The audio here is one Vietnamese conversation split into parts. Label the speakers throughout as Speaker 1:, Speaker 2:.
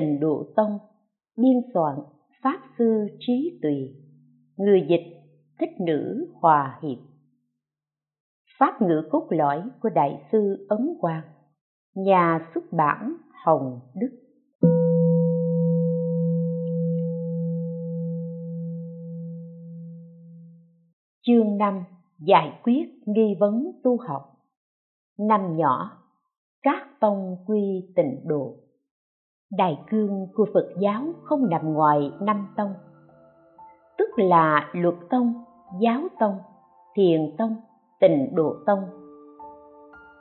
Speaker 1: tình Tịnh Độ Tông, Biên soạn, Pháp Sư Trí Tùy Người dịch Thích Nữ Hòa Hiệp. Pháp ngữ cốt lõi của Đại sư Ấn Quang, Nhà xuất bản Hồng Đức. Chương 5 Giải quyết nghi vấn tu học. Năm nhỏ, Các tông quy tịnh độ. Đại cương của Phật giáo không nằm ngoài năm tông. Tức là luật tông, giáo tông, thiền tông, tịnh độ tông,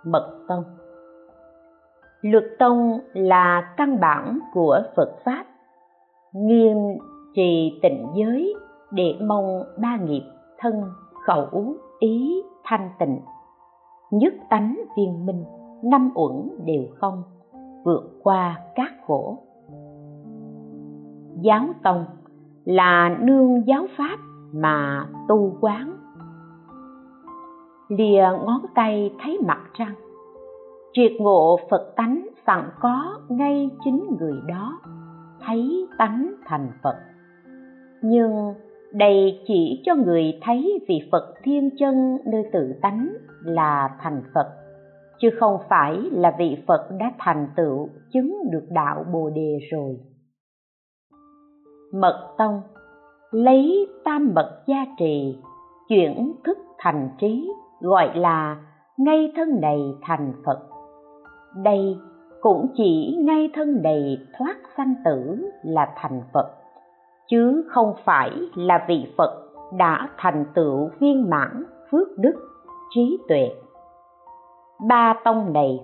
Speaker 1: mật tông. Luật tông là căn bản của Phật Pháp Nghiêm trì tịnh giới để mong ba nghiệp thân khẩu ý thanh tịnh. Nhất tánh viên minh năm uẩn đều không vượt qua các khổ. Giáo tông là nương giáo pháp mà tu quán. Lìa ngón tay thấy mặt trăng, triệt ngộ phật tánh sẵn có ngay chính người đó, thấy tánh thành phật. Nhưng đây chỉ cho người thấy vị phật thiên chân nơi tự tánh là thành phật chứ không phải là vị phật đã thành tựu, chứng được đạo bồ đề rồi. Mật tông, lấy tam mật gia trì, chuyển thức thành trí, gọi là ngay thân này thành phật. Đây cũng chỉ ngay thân này thoát sanh tử là thành phật, chứ không phải là vị phật đã thành tựu viên mãn, phước đức, trí tuệ ba tông này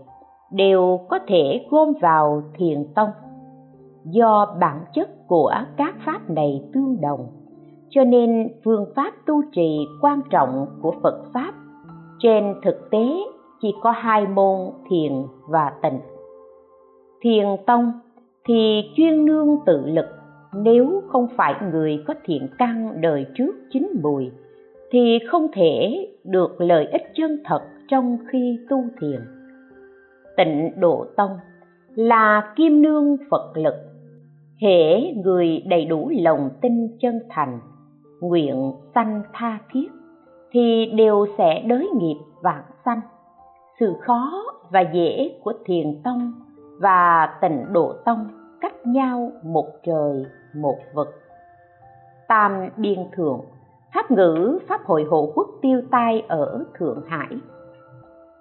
Speaker 1: đều có thể gom vào thiền tông. Do bản chất của các pháp này tương đồng, cho nên phương pháp tu trì quan trọng của phật pháp. Trên thực tế, chỉ có hai môn thiền và tịnh. Thiền tông thì chuyên nương tự lực. Nếu không phải người có thiện căn đời trước chín mùi, thì không thể được lợi ích chân thật trong khi tu thiền. Tịnh độ tông là kim nương phật lực, hễ người đầy đủ lòng tin chân thành, nguyện sanh tha thiết thì đều sẽ đới nghiệp vạn sanh. Sự khó và dễ của thiền tông và tịnh độ tông cách nhau một trời, một vực. Tam biên thượng, pháp ngữ, pháp hội hộ quốc tiêu tai ở thượng hải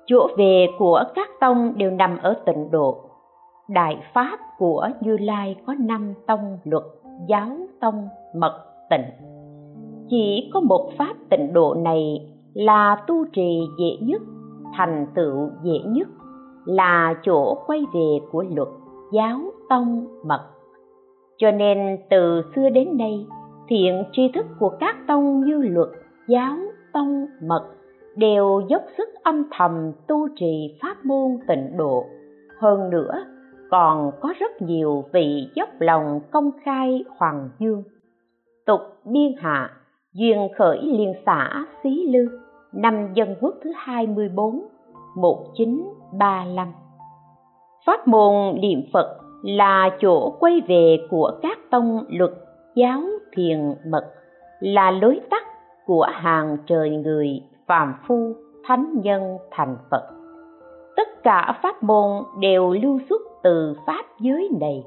Speaker 1: chỗ về của các tông đều nằm ở tịnh độ. Đại pháp của như lai có năm tông luật, giáo tông, mật, tịnh. Chỉ có một pháp tịnh độ này là tu trì dễ nhất, thành tựu dễ nhất, là chỗ quay về của luật, giáo tông, mật. Cho nên từ xưa đến nay, thiện tri thức của các tông như luật, giáo tông, mật đều dốc sức âm thầm tu trì pháp môn tịnh độ. Hơn nữa, còn có rất nhiều vị dốc lòng công khai hoàng dương. Tục biên hạ, duyên khởi liên xã xí lư, năm dân quốc thứ 24 1935 Pháp môn niệm Phật là chỗ quay về của các tông luật, giáo, thiền, mật, là lối tắt của hàng trời người phàm phu, thánh nhân, thành phật. Tất cả pháp môn đều lưu xuất từ pháp giới này.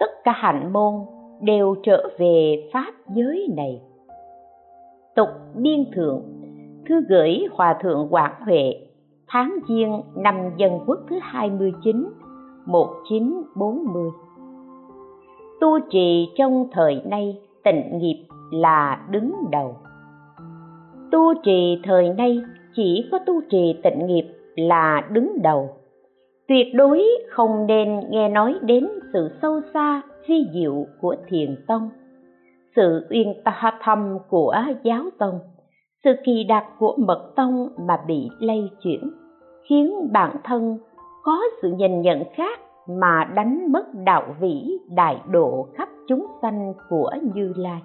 Speaker 1: Tất cả hạnh môn đều trở về pháp giới này. Tục biên thượng, thư gửi hòa thượng quảng huệ, tháng giêng năm dân quốc thứ 29 1940 Tu trì trong thời nay, tịnh nghiệp là đứng đầu. Tu trì thời nay, chỉ có tu trì tịnh nghiệp là đứng đầu. Tuyệt đối không nên nghe nói đến sự sâu xa, vi diệu của thiền tông. Sự uyên ta thâm của giáo tông, Sự kỳ đặc của mật tông mà bị lây chuyển, Khiến bản thân có sự nhìn nhận khác mà đánh mất đạo vĩ đại độ khắp chúng sanh của như lai.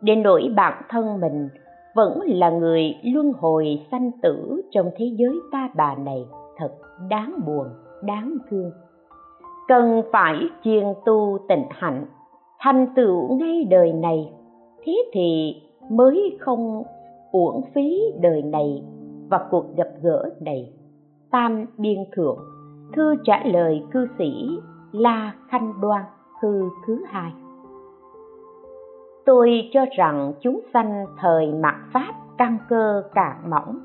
Speaker 1: Đến nỗi bản thân mình vẫn là người luân hồi sanh tử trong thế giới ta bà này. Thật đáng buồn, đáng thương. Cần phải chuyên tu tịnh hạnh, thành tựu ngay đời này. Thế thì mới không uổng phí đời này và cuộc gặp gỡ này. Tam biên thượng, thư trả lời cư sĩ la khanh đoan, thư thứ hai tôi cho rằng chúng sanh thời mạt pháp căn cơ càng mỏng.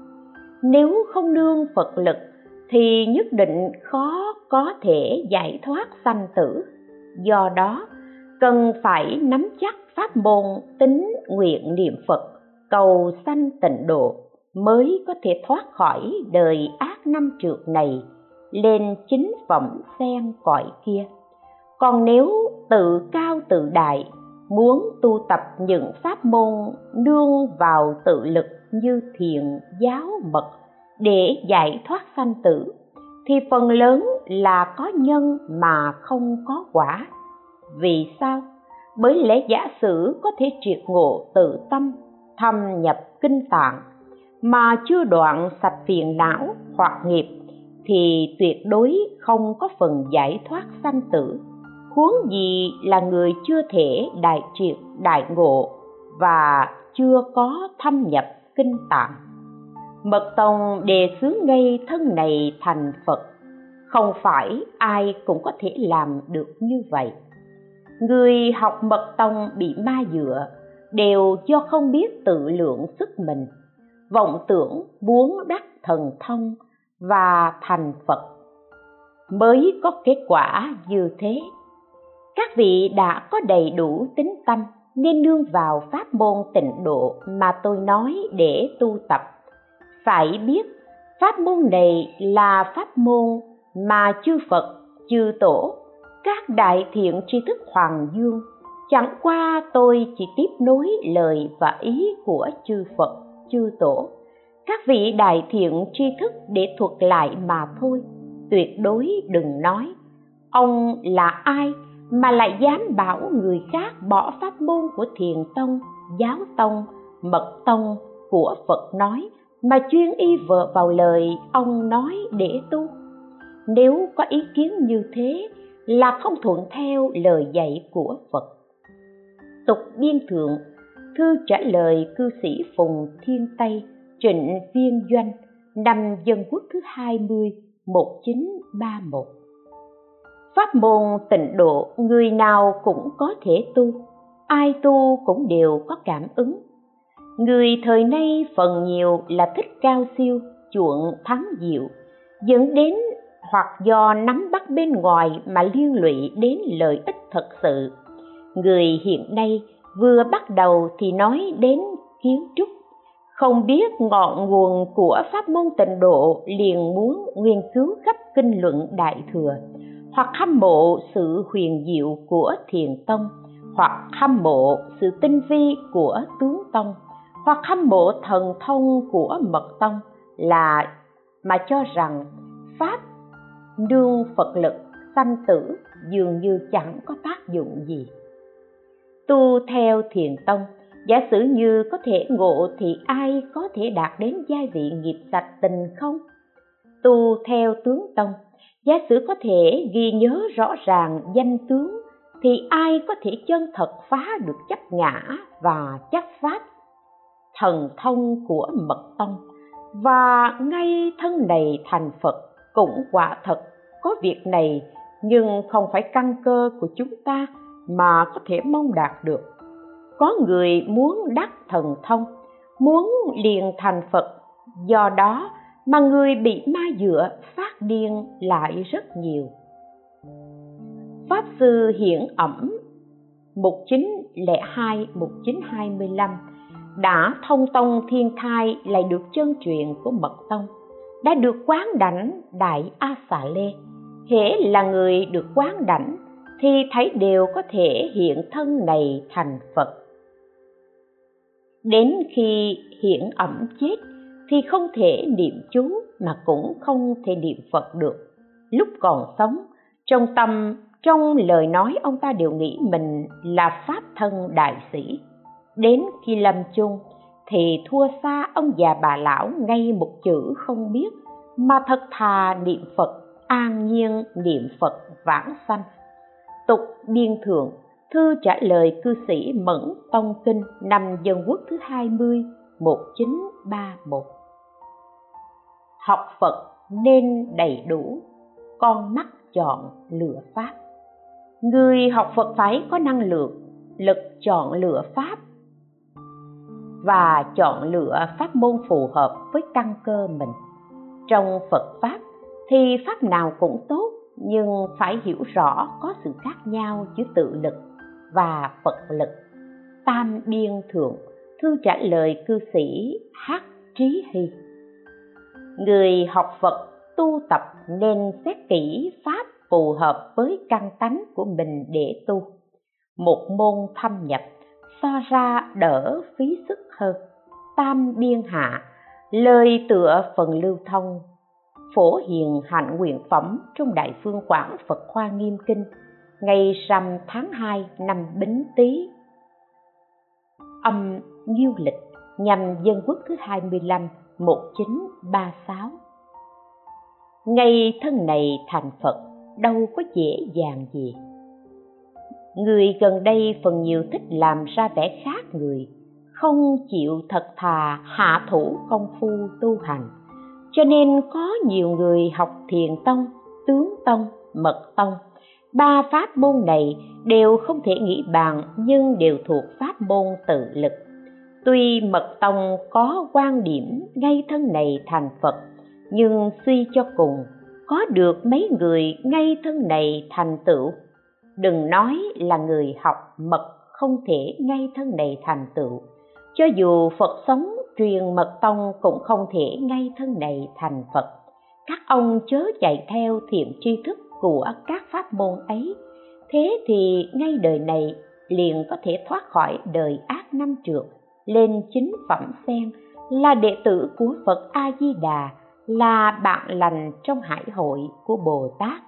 Speaker 1: Nếu không nương phật lực, thì nhất định khó có thể giải thoát sanh tử. Do đó, cần phải nắm chắc pháp môn tính nguyện niệm phật, cầu sanh tịnh độ mới có thể thoát khỏi đời ác năm trượt này, lên chính phẩm sen cõi kia. Còn nếu tự cao tự đại muốn tu tập những pháp môn nương vào tự lực như thiền, giáo, mật để giải thoát sanh tử, thì phần lớn là có nhân mà không có quả. Vì sao? Bởi lẽ giả sử có thể triệt ngộ tự tâm, thâm nhập kinh tạng mà chưa đoạn sạch phiền não, hoặc nghiệp, thì tuyệt đối không có phần giải thoát sanh tử huống gì là người chưa thể đại triệt, đại ngộ và chưa có thâm nhập kinh tạng. Mật tông đề xướng ngay thân này thành phật, không phải ai cũng có thể làm được như vậy. Người học mật tông bị ma dựa đều do không biết tự lượng sức mình, vọng tưởng muốn đắc thần thông và thành phật. Mới có kết quả như thế các vị đã có đầy đủ tính tâm, nên nương vào pháp môn tịnh độ mà tôi nói để tu tập. Phải biết, pháp môn này là pháp môn mà chư phật, chư tổ, các đại thiện tri thức hoàng dương, chẳng qua tôi chỉ tiếp nối lời và ý của chư phật, chư tổ. Các vị đại thiện tri thức để thuật lại mà thôi, tuyệt đối đừng nói, ông là ai mà lại dám bảo người khác bỏ pháp môn của thiền tông, giáo tông, mật tông của phật nói mà chuyên y vợ vào lời ông nói để tu. Nếu có ý kiến như thế là không thuận theo lời dạy của phật. Tục biên thượng, thư trả lời cư sĩ phùng thiên tây, trịnh viên doanh, năm dân quốc thứ 20 1931 Pháp môn tịnh độ người nào cũng có thể tu, ai tu cũng đều có cảm ứng. Người thời nay phần nhiều là thích cao siêu, chuộng thắng diệu, dẫn đến hoặc do nắm bắt bên ngoài mà liên lụy đến lợi ích thật sự. Người hiện nay vừa bắt đầu thì nói đến kiến trúc, không biết ngọn nguồn của pháp môn tịnh độ liền muốn nghiên cứu khắp kinh luận đại thừa hoặc hâm mộ sự huyền diệu của thiền tông, hoặc hâm mộ sự tinh vi của tướng tông, hoặc hâm mộ thần thông của mật tông là mà cho rằng pháp nương phật lực sanh tử dường như chẳng có tác dụng gì. Tu theo thiền tông, giả sử như có thể ngộ thì ai có thể đạt đến giai vị nghiệp sạch tình không? Tu theo tướng tông giả sử có thể ghi nhớ rõ ràng danh tướng, thì ai có thể chân thật phá được chấp ngã và chấp pháp? Thần thông của mật tông. Và ngay thân này thành phật cũng quả thật có việc này, nhưng không phải căn cơ của chúng ta mà có thể mong đạt được. Có người muốn đắc thần thông, muốn liền thành phật, do đó mà người bị ma dựa phát điên lại rất nhiều. Pháp sư hiển ẩm 1902-1925 đã thông tông thiên thai lại được chân truyền của mật tông, đã được quán đảnh đại a xà lê. Hễ là người được quán đảnh thì thấy đều có thể hiện thân này thành phật. Đến khi hiển ẩm chết thì không thể niệm chú mà cũng không thể niệm phật được. Lúc còn sống, trong tâm, trong lời nói ông ta đều nghĩ mình là pháp thân đại sĩ. Đến khi lâm chung, thì thua xa ông già bà lão ngay một chữ không biết, mà thật thà niệm phật, an nhiên niệm phật vãng sanh. Tục biên thượng, thư trả lời cư sĩ mẫn tông kinh năm dân quốc thứ 20 1931 học phật nên đầy đủ, con mắt chọn lựa pháp. Người học phật phải có năng lượng, lực chọn lựa pháp và chọn lựa pháp môn phù hợp với căn cơ mình. Trong phật pháp thì pháp nào cũng tốt, nhưng phải hiểu rõ có sự khác nhau giữa tự lực và phật lực. Tam biên thượng, thư trả lời cư sĩ hát trí hy người học phật tu tập nên xét kỹ pháp phù hợp với căn tánh của mình để tu. Một môn thâm nhập, so ra đỡ phí sức hơn. Tam biên hạ, lời tựa phần lưu thông. Phổ hiền hạnh nguyện phẩm trong đại phương quảng phật khoa nghiêm kinh, ngày rằm tháng 2 năm bính tý. Âm nhiêu lịch, nhằm dân quốc thứ 25 1936 ngay thân này thành Phật, đâu có dễ dàng gì. Người gần đây phần nhiều thích làm ra vẻ khác người, không chịu thật thà hạ thủ công phu tu hành. Cho nên có nhiều người học thiền tông, tướng tông, mật tông. Ba pháp môn này đều không thể nghĩ bàn, nhưng đều thuộc pháp môn tự lực tuy mật tông có quan điểm ngay thân này thành phật, nhưng suy cho cùng, có được mấy người ngay thân này thành tựu? Đừng nói là người học mật không thể ngay thân này thành tựu, cho dù phật sống, truyền mật tông cũng không thể ngay thân này thành phật. Các ông chớ chạy theo thiện tri thức của các pháp môn ấy, thế thì ngay đời này liền có thể thoát khỏi đời ác năm trượt lên chính phẩm sen là đệ tử của phật a di đà là bạn lành trong hải hội của bồ tát.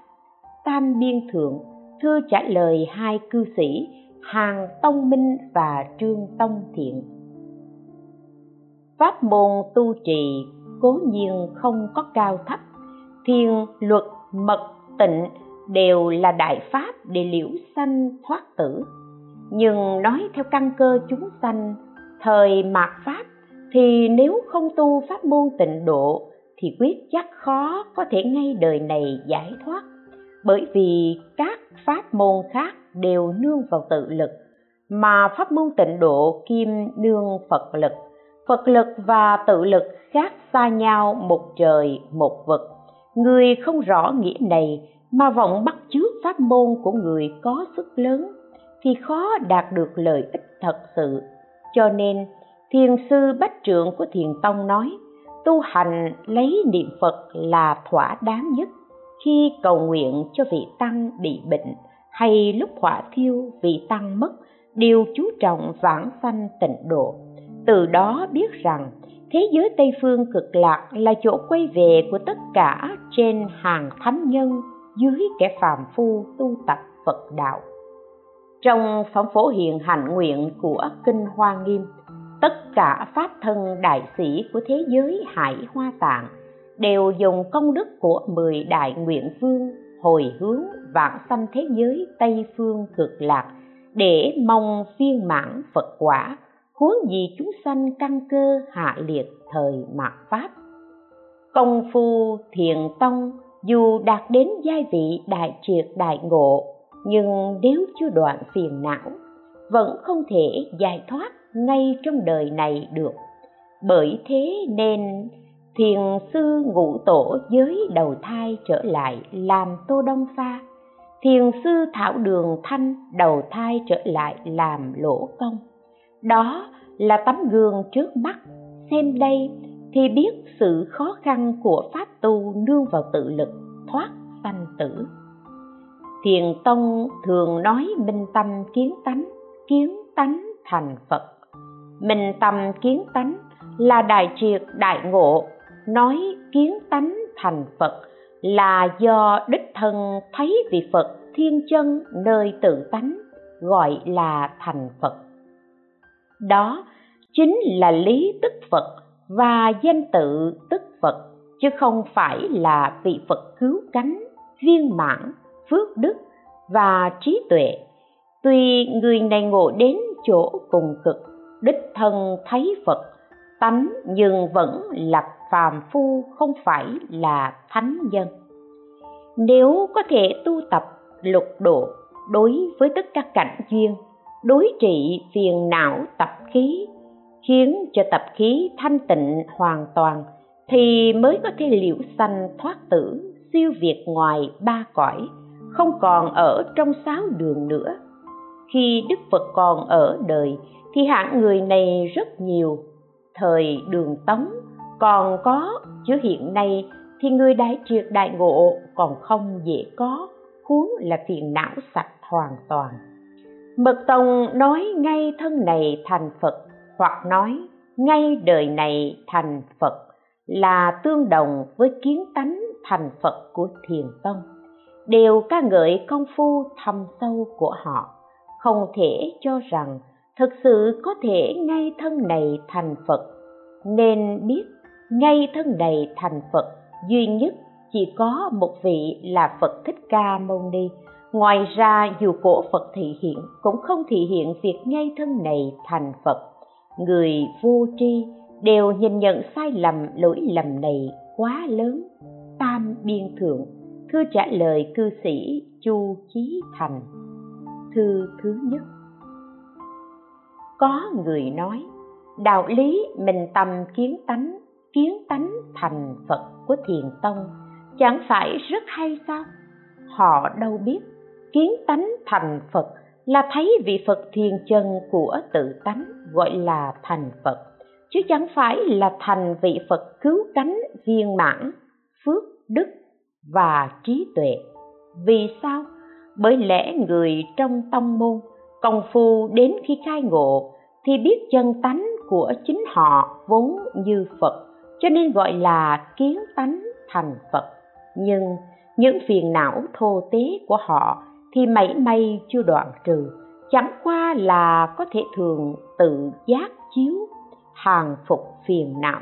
Speaker 1: Tam biên thượng thư trả lời hai cư sĩ, hàng tông minh và trương tông thiện. Pháp môn tu trì cố nhiên không có cao thấp, thiên luật, mật, tịnh đều là đại pháp để liễu sanh thoát tử. Nhưng nói theo căn cơ chúng sanh thời mạt pháp thì nếu không tu pháp môn tịnh độ thì quyết chắc khó có thể ngay đời này giải thoát. Bởi vì các pháp môn khác đều nương vào tự lực, mà pháp môn tịnh độ kim nương phật lực. Phật lực và tự lực khác xa nhau một trời, một vực. Người không rõ nghĩa này mà vọng bắt chước pháp môn của người có sức lớn thì khó đạt được lợi ích thật sự cho nên thiền sư bách trượng của thiền tông nói, tu hành lấy niệm phật là thỏa đáng nhất. Khi cầu nguyện cho vị tăng bị bệnh hay lúc hỏa thiêu vị tăng mất đều chú trọng vãng sanh tịnh độ. Từ đó biết rằng, thế giới tây phương cực lạc là chỗ quay về của tất cả trên hàng thánh nhân dưới kẻ phàm phu tu tập phật đạo trong phẩm phổ hiền hạnh nguyện của kinh hoa nghiêm, tất cả pháp thân đại sĩ của thế giới hải hoa tạng đều dùng công đức của mười đại nguyện vương hồi hướng vạn sanh thế giới tây phương cực lạc để mong viên mãn phật quả, huống gì chúng sanh căn cơ hạ liệt thời mạt pháp. Công phu thiền tông dù đạt đến giai vị đại triệt đại ngộ nhưng nếu chưa đoạn phiền não, vẫn không thể giải thoát ngay trong đời này được. Bởi thế nên, thiền sư ngũ tổ giới đầu thai trở lại làm tô đông pha, thiền sư thảo đường thanh đầu thai trở lại làm lỗ công. Đó là tấm gương trước mắt. Xem đây thì biết sự khó khăn của pháp tu nương vào tự lực thoát sanh tử thiền tông thường nói minh tâm kiến tánh kiến tánh thành phật. Minh tâm kiến tánh là đại triệt, đại ngộ. Nói kiến tánh thành phật là do đích thân thấy vị phật thiên chân nơi tự tánh, gọi là thành phật. Đó chính là lý tức phật và danh tự tức phật, chứ không phải là vị phật cứu cánh, viên mãn phước đức và trí tuệ. Tuy người này ngộ đến chỗ cùng cực, đích thân thấy phật, tánh nhưng vẫn là phàm phu không phải là thánh nhân. Nếu có thể tu tập lục độ đối với tất cả cảnh duyên, đối trị phiền não tập khí, khiến cho tập khí thanh tịnh hoàn toàn, thì mới có thể liễu sanh thoát tử, siêu việt ngoài ba cõi không còn ở trong sáu đường nữa. Khi đức phật còn ở đời, thì hạng người này rất nhiều. Thời đường tống còn có, chứ hiện nay thì người đại triệt đại ngộ còn không dễ có, huống là phiền não sạch hoàn toàn. Mật tông nói ngay thân này thành phật, hoặc nói ngay đời này thành phật, là tương đồng với kiến tánh thành phật của thiền tông đều ca ngợi công phu thâm sâu của họ. Không thể cho rằng thực sự có thể ngay thân này thành phật. Nên biết ngay thân này thành phật duy nhất chỉ có một vị là phật thích ca mâu ni. Ngoài ra, dù cổ phật thị hiện, cũng không thị hiện việc ngay thân này thành phật. Người vô tri đều nhìn nhận sai lầm, lỗi lầm này quá lớn, tam biên thượng thư trả lời cư sĩ chu chí thành. Thư thứ nhất. Có người nói, đạo lý mình tâm kiến tánh kiến tánh thành phật của thiền tông chẳng phải rất hay sao? Họ đâu biết, kiến tánh thành phật là thấy vị phật thiền chân của tự tánh gọi là thành phật, chứ chẳng phải là thành vị phật cứu cánh viên mãn, phước đức và trí tuệ. Vì sao? Bởi lẽ người trong tông môn, công phu đến khi khai ngộ thì biết chân tánh của chính họ vốn như phật, cho nên gọi là kiến tánh thành phật. Nhưng những phiền não thô tế của họ thì mảy may chưa đoạn trừ, chẳng qua là có thể thường tự giác chiếu, hàng phục phiền não,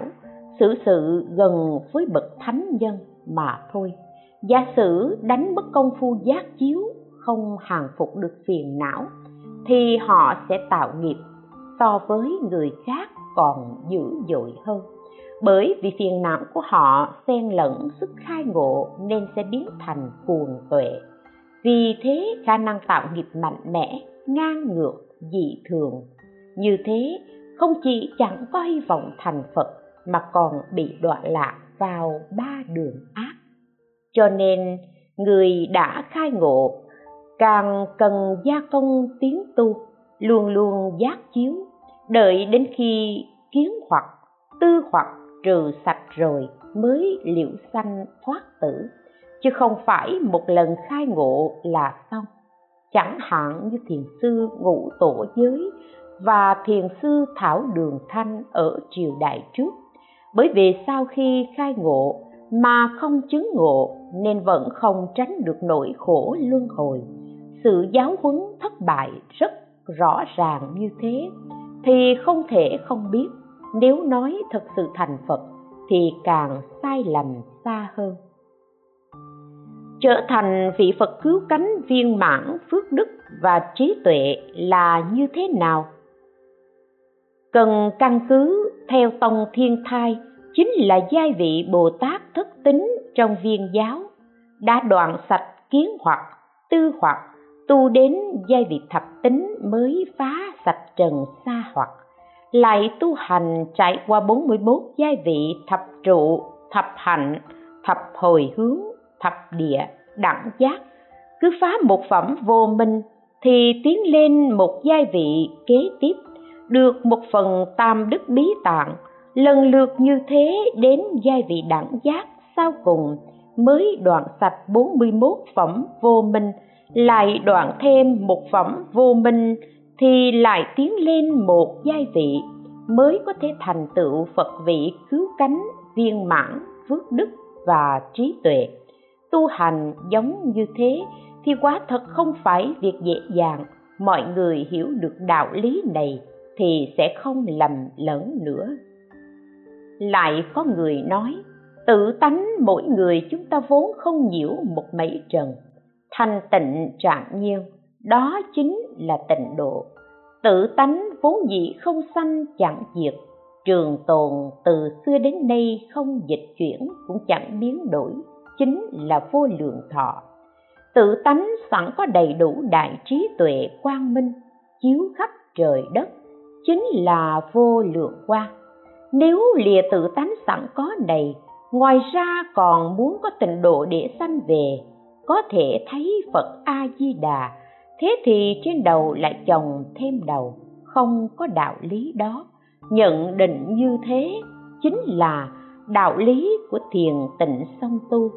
Speaker 1: xử sự gần với bậc thánh nhân mà thôi giả sử đánh mất công phu giác chiếu, không hàng phục được phiền não, thì họ sẽ tạo nghiệp so với người khác còn dữ dội hơn. Bởi vì phiền não của họ xen lẫn sức khai ngộ nên sẽ biến thành cuồng tuệ. Vì thế, khả năng tạo nghiệp mạnh mẽ, ngang ngược, dị thường. Như thế, không chỉ chẳng có hy vọng thành phật mà còn bị đoạn lạc vào ba đường ác cho nên người đã khai ngộ. Càng cần gia công tiến tu, luôn luôn giác chiếu, đợi đến khi kiến hoặc, tư hoặc trừ sạch rồi mới liễu sanh thoát tử, chứ không phải một lần khai ngộ là xong. Chẳng hạn như thiền sư ngũ tổ giới và thiền sư thảo đường thanh ở triều đại trước. Bởi vì sau khi khai ngộ mà không chứng ngộ nên vẫn không tránh được nỗi khổ luân hồi. Sự giáo huấn thất bại rất rõ ràng như thế, thì không thể không biết nếu nói thật sự thành phật thì càng sai lầm xa hơn. Trở thành vị phật cứu cánh viên mãn phước đức và trí tuệ là như thế nào? Cần căn cứ theo tông thiên thai chính là giai vị bồ tát thất tính trong viên giáo đã đoạn sạch kiến hoặc tư hoặc tu đến giai vị thập tính mới phá sạch trần xa hoặc lại tu hành trải qua 41 giai vị thập trụ, thập hạnh, thập hồi hướng, thập địa, đẳng giác. Cứ phá một phẩm vô minh thì tiến lên một giai vị kế tiếp, được một phần tam đức bí tạng, lần lượt như thế đến giai vị đẳng giác sau cùng mới đoạn sạch 41 phẩm vô minh, lại đoạn thêm một phẩm vô minh thì lại tiến lên một giai vị mới có thể thành tựu Phật vị cứu cánh viên mãn phước đức và trí tuệ. Tu hành giống như thế thì quá thật không phải việc dễ dàng, mọi người hiểu được đạo lý này thì sẽ không lầm lẫn nữa. Lại có người nói, tự tánh mỗi người chúng ta vốn không nhiễu một mấy trần. Thanh tịnh trạng nhiên đó chính là tịnh độ. Tự tánh vốn dĩ không sanh chẳng diệt. Trường tồn từ xưa đến nay không dịch chuyển cũng chẳng biến đổi chính là vô lượng thọ. Tự tánh sẵn có đầy đủ đại trí tuệ quang minh chiếu khắp trời đất chính là vô lượng quang nếu lìa tự tánh sẵn có này ngoài ra còn muốn có tịnh độ để sanh về, có thể thấy phật a di đà thế thì trên đầu lại chồng thêm đầu, không có đạo lý đó. Nhận định như thế chính là đạo lý của thiền tịnh song tu.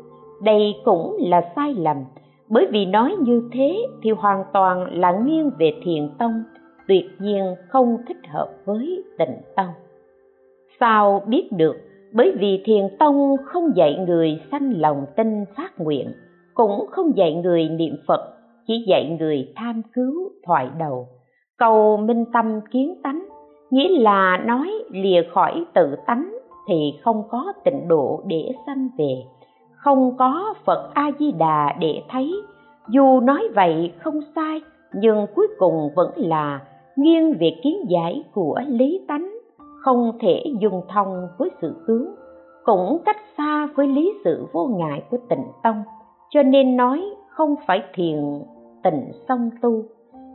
Speaker 1: Đây cũng là sai lầm, bởi vì nói như thế thì hoàn toàn là nghiêng về thiền tông, tuyệt nhiên không thích hợp với tịnh tông sao biết được, bởi vì thiền tông không dạy người sanh lòng tin phát nguyện, cũng không dạy người niệm phật, chỉ dạy người tham cứu thoại đầu. Cầu minh tâm kiến tánh, nghĩa là nói lìa khỏi tự tánh thì không có tịnh độ để sanh về. Không có phật a di đà để thấy, dù nói vậy không sai, nhưng cuối cùng vẫn là nghiêng về kiến giải của lý tánh không thể dùng thông với sự tướng, cũng cách xa với lý sự vô ngại của tịnh tông. Cho nên nói không phải thiền, tịnh song tu.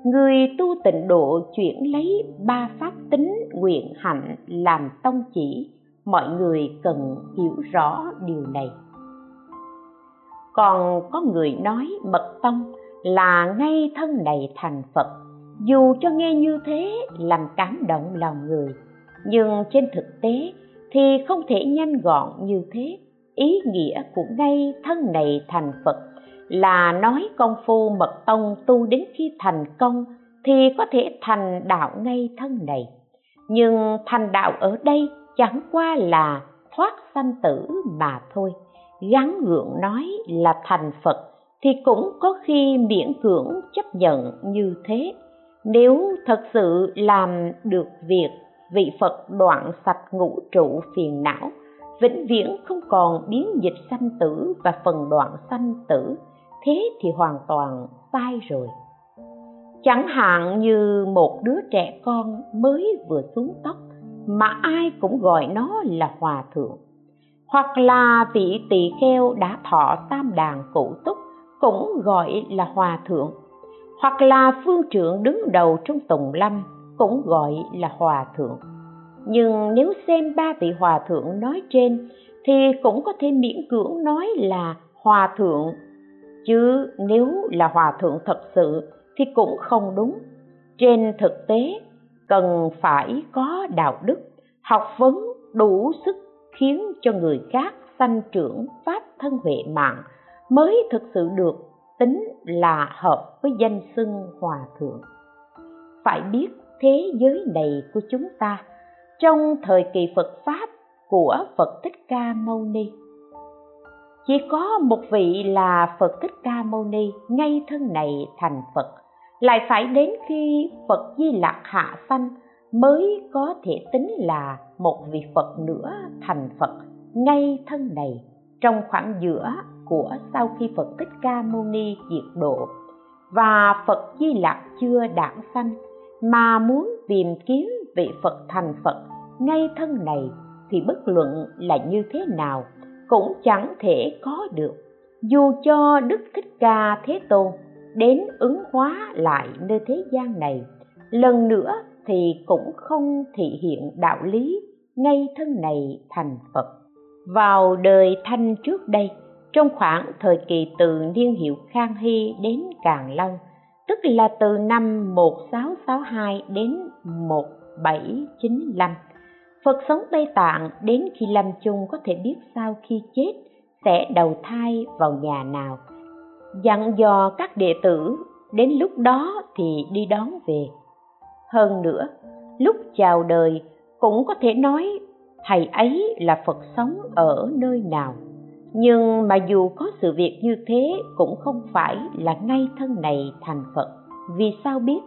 Speaker 1: Người tu tịnh độ chuyển lấy ba pháp tính nguyện hạnh làm tông chỉ, mọi người cần hiểu rõ điều này. Còn có người nói mật tông là ngay thân này thành phật. Dù cho nghe như thế, làm cảm động lòng người nhưng trên thực tế thì không thể nhanh gọn như thế. Ý nghĩa của ngay thân này thành phật là nói công phu mật tông tu đến khi thành công thì có thể thành đạo ngay thân này. Nhưng thành đạo ở đây chẳng qua là thoát sanh tử mà thôi. Gắn gượng nói là thành phật thì cũng có khi miễn cưỡng chấp nhận như thế. Nếu thật sự làm được việc vị phật đoạn sạch ngũ trụ phiền não, vĩnh viễn không còn biến dịch sanh tử và phần đoạn sanh tử, thế thì hoàn toàn sai rồi. Chẳng hạn như một đứa trẻ con mới vừa xuống tóc mà ai cũng gọi nó là hòa thượng, hoặc là vị tỳ kheo đã thọ tam đàn cụ túc cũng gọi là hòa thượng, hoặc là phương trưởng đứng đầu trong tùng lâm cũng gọi là hòa thượng. Nhưng nếu xem ba vị hòa thượng nói trên, thì cũng có thể miễn cưỡng nói là hòa thượng. Chứ nếu là hòa thượng thật sự, thì cũng không đúng. Trên thực tế, cần phải có đạo đức, học vấn đủ sức khiến cho người khác sanh trưởng pháp thân huệ mạng mới thực sự được tính là hợp với danh xưng hòa thượng. Phải biết thế giới này của chúng ta, trong thời kỳ phật pháp của phật thích ca mâu ni. Chỉ có một vị là phật thích ca mâu ni ngay thân này thành phật, lại phải đến khi phật di lặc hạ sanh mới có thể tính là một vị phật nữa thành phật ngay thân này, trong khoảng giữa của sau khi phật thích ca mâu ni diệt độ. Và phật di lặc chưa đản sanh mà muốn tìm kiếm vị phật thành phật ngay thân này thì bất luận là như thế nào cũng chẳng thể có được. Dù cho đức thích ca thế tôn đến ứng hóa lại nơi thế gian này, lần nữa thì cũng không thị hiện đạo lý ngay thân này thành phật. Vào đời thanh trước đây, trong khoảng thời kỳ từ niên hiệu khang hy đến càng long tức là từ năm 1662 đến 1795 Phật sống Tây Tạng đến khi lâm chung có thể biết sau khi chết sẽ đầu thai vào nhà nào. Dặn dò các đệ tử đến lúc đó thì đi đón về. Hơn nữa, lúc chào đời cũng có thể nói thầy ấy là Phật sống ở nơi nào. Nhưng mà dù có sự việc như thế cũng không phải là ngay thân này thành Phật. Vì sao biết?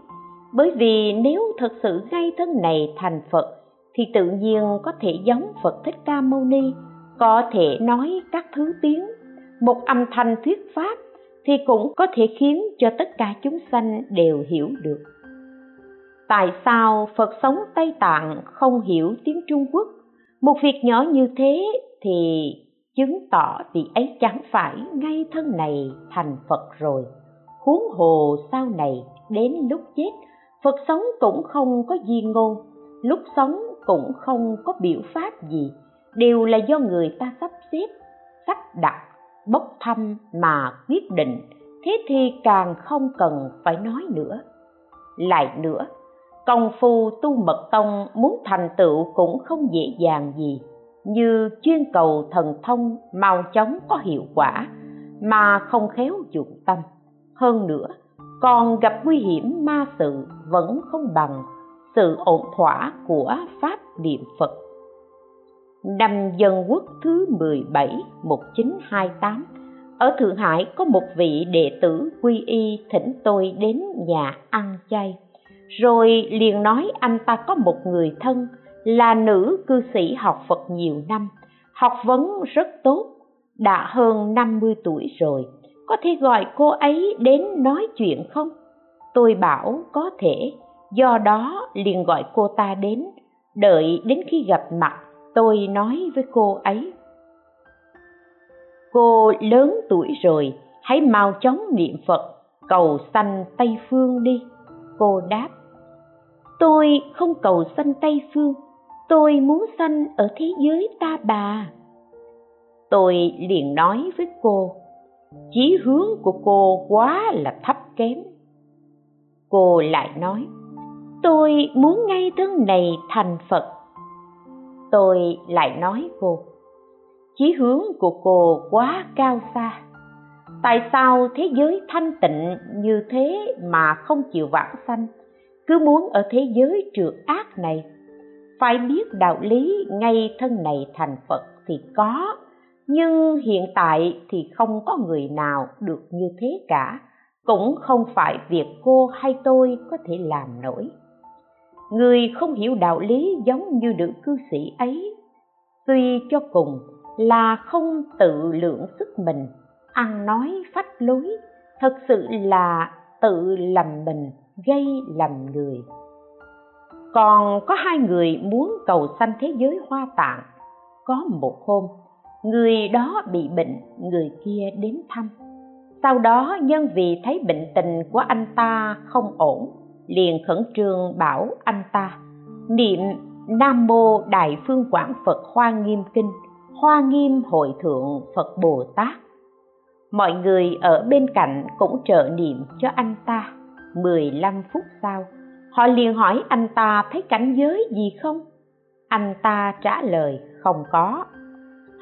Speaker 1: Bởi vì nếu thật sự ngay thân này thành Phật thì tự nhiên có thể giống Phật Thích Ca Mâu Ni, có thể nói các thứ tiếng một âm thanh thuyết pháp thì cũng có thể khiến cho tất cả chúng sanh đều hiểu được tại sao phật sống tây tạng không hiểu tiếng trung quốc một việc nhỏ như thế thì chứng tỏ vị ấy chẳng phải ngay thân này thành phật rồi. Huống hồ sau này đến lúc chết, phật sống cũng không có di ngôn, lúc sống cũng không có biểu pháp gì, đều là do người ta sắp xếp, sắp đặt, bốc thăm mà quyết định, thế thì càng không cần phải nói nữa. Lại nữa, công phu tu mật tông muốn thành tựu cũng không dễ dàng gì như chuyên cầu thần thông mau chóng có hiệu quả, mà không khéo dụng tâm hơn nữa, còn gặp nguy hiểm ma sự vẫn không bằng sự ổn thỏa của pháp niệm Phật. Năm Dân Quốc thứ 17 1928 ở Thượng Hải có một vị đệ tử quy y thỉnh tôi đến nhà ăn chay. Rồi liền nói anh ta có một người thân là nữ cư sĩ học Phật nhiều năm, học vấn rất tốt, đã hơn 50 tuổi rồi. Có thể gọi cô ấy đến nói chuyện không? Tôi bảo có thể, do đó liền gọi cô ta đến, đợi đến khi gặp mặt tôi nói với cô ấy cô lớn tuổi rồi hãy mau chóng niệm phật cầu sanh tây phương đi cô đáp tôi không cầu sanh tây phương tôi muốn sanh ở thế giới ta bà. Tôi liền nói với cô, chí hướng của cô quá là thấp kém. Cô lại nói, tôi muốn ngay thân này thành phật. Tôi lại nói cô, chí hướng của cô quá cao xa. Tại sao thế giới thanh tịnh như thế mà không chịu vãng sanh? Cứ muốn ở thế giới trượt ác này phải biết đạo lý, ngay thân này thành phật thì có, nhưng hiện tại thì không có người nào được như thế cả, cũng không phải việc cô hay tôi có thể làm nổi. Người không hiểu đạo lý giống như nữ cư sĩ ấy, tuy cho cùng là không tự lượng sức mình, ăn nói phách lối, thật sự là tự lầm mình gây lầm người còn có hai người muốn cầu sanh thế giới hoa tạng. Có một hôm, người đó bị bệnh, người kia đến thăm. Sau đó, nhân vì thấy bệnh tình của anh ta không ổn, liền khẩn trương bảo anh ta, niệm nam mô đại phương quảng phật hoa nghiêm kinh, hoa nghiêm hội thượng phật bồ tát. Mọi người ở bên cạnh cũng trợ niệm cho anh ta. 15 phút sau họ liền hỏi anh ta thấy cảnh giới gì không? Anh ta trả lời, không có.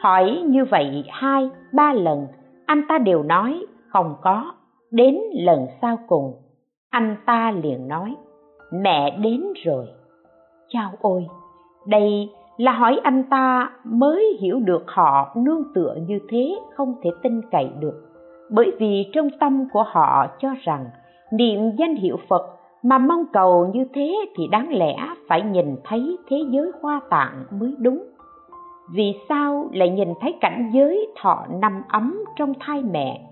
Speaker 1: Hỏi như vậy hai, ba lần, anh ta đều nói không có, đến lần sau cùng. Anh ta liền nói, mẹ đến rồi. Chao ôi, đây là hỏi anh ta mới hiểu được họ nương tựa như thế không thể tin cậy được. Bởi vì trong tâm của họ cho rằng niệm danh hiệu phật mà mong cầu như thế thì đáng lẽ phải nhìn thấy thế giới hoa tạng mới đúng. Vì sao lại nhìn thấy cảnh giới thọ nằm ấm trong thai mẹ?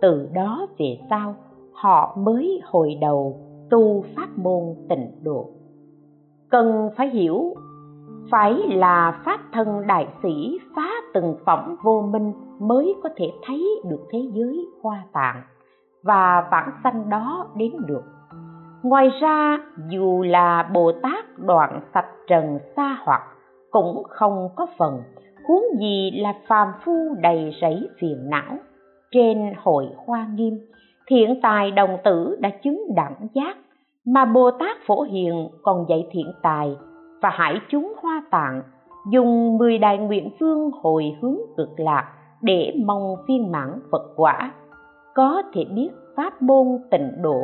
Speaker 1: Từ đó về sau, họ mới hồi đầu tu pháp môn tịnh độ. Cần phải hiểu, phải là pháp thân đại sĩ phá từng phẩm vô minh mới có thể thấy được thế giới hoa tạng và vãng sanh đó đến được ngoài ra, dù là bồ tát đoạn sạch trần xa hoặc cũng không có phần. Huống gì là phàm phu đầy rẫy phiền não, trên hội hoa nghiêm, thiện tài đồng tử đã chứng đẳng giác, mà bồ tát phổ hiền còn dạy thiện tài và hải chúng hoa tạng, dùng mười đại nguyện phương hồi hướng cực lạc để mong viên mãn phật quả. Có thể biết pháp môn tịnh độ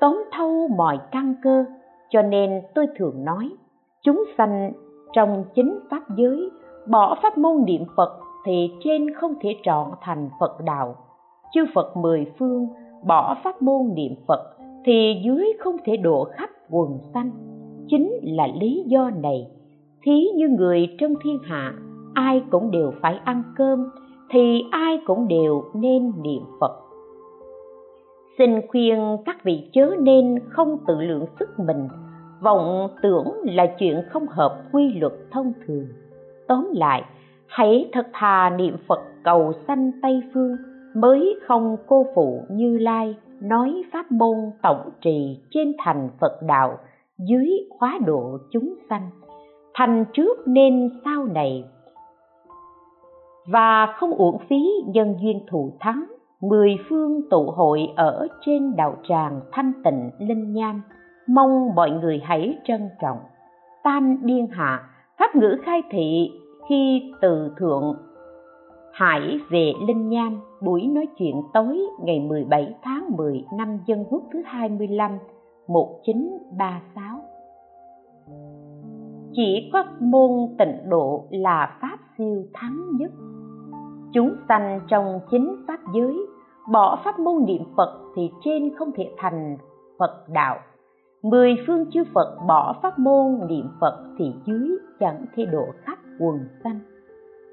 Speaker 1: tóm thâu mọi căn cơ, cho nên tôi thường nói, chúng sanh trong chính pháp giới, bỏ pháp môn niệm phật thì trên không thể trọn thành phật đạo. Chư phật mười phương bỏ pháp môn niệm phật thì dưới không thể độ khắp quần sanh. Chính là lý do này, thí như người trong thiên hạ, ai cũng đều phải ăn cơm thì ai cũng đều nên niệm phật xin khuyên các vị chớ nên không tự lượng sức mình. Vọng tưởng là chuyện không hợp quy luật thông thường. Tóm lại, hãy thật thà niệm phật cầu sanh tây phương, mới không cô phụ như lai nói pháp môn tổng trì trên thành phật đạo dưới khóa độ chúng sanh. Thành trước nên sau này. Và không uổng phí nhân duyên thù thắng mười phương tụ hội ở trên đạo tràng thanh tịnh linh nham. Mong mọi người hãy trân trọng. Tam điên hạ, pháp ngữ khai thị khi từ thượng. Hải về Linh Nham, buổi nói chuyện tối ngày 17 tháng 10 năm Dân Quốc thứ 25 1936 Chỉ có môn tịnh độ là pháp siêu thắng nhất. Chúng sanh trong chính pháp giới, Bỏ pháp môn niệm Phật thì trên không thể thành Phật đạo. Mười phương chư Phật bỏ pháp môn niệm Phật thì dưới chẳng thể độ khắp quần sanh.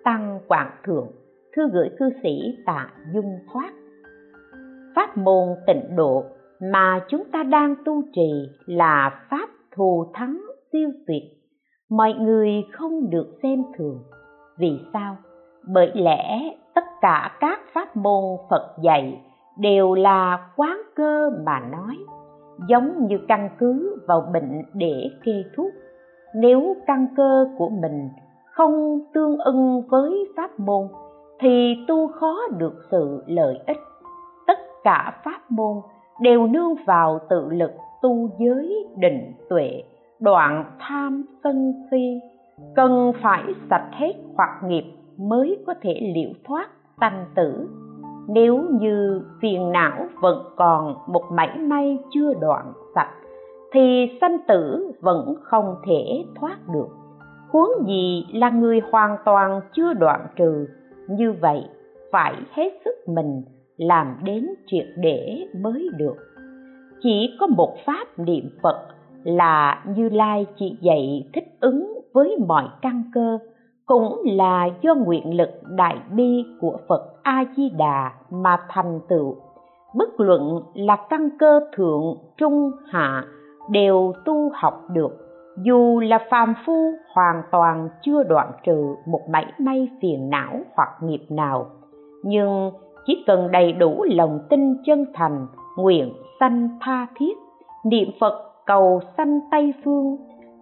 Speaker 1: Tăng Quảng Thượng, thư gửi cư sĩ tạ dung thoát. Pháp môn tịnh độ mà chúng ta đang tu trì là pháp thù thắng siêu tuyệt. Mọi người không được xem thường. Vì sao? Bởi lẽ tất cả các pháp môn phật dạy đều là quán cơ mà nói, giống như căn cứ vào bệnh để kê thuốc. Nếu căn cơ của mình không tương ưng với pháp môn, thì tu khó được sự lợi ích. Tất cả pháp môn đều nương vào tự lực tu giới định tuệ, đoạn tham sân si. Cần phải sạch hết hoặc nghiệp mới có thể liễu thoát sanh tử. Nếu như phiền não vẫn còn một mảy may chưa đoạn sạch, thì sanh tử vẫn không thể thoát được. Huống gì là người hoàn toàn chưa đoạn trừ, như vậy phải hết sức mình làm đến triệt để mới được. Chỉ có một pháp niệm phật là như lai chỉ dạy thích ứng với mọi căn cơ cũng là do nguyện lực đại bi của phật a di đà mà thành tựu. Bất luận là căn cơ thượng, trung, hạ đều tu học được. Dù là phàm phu hoàn toàn chưa đoạn trừ một mảy may phiền não hoặc nghiệp nào, nhưng chỉ cần đầy đủ lòng tin chân thành, nguyện sanh tha thiết, niệm phật cầu sanh tây phương,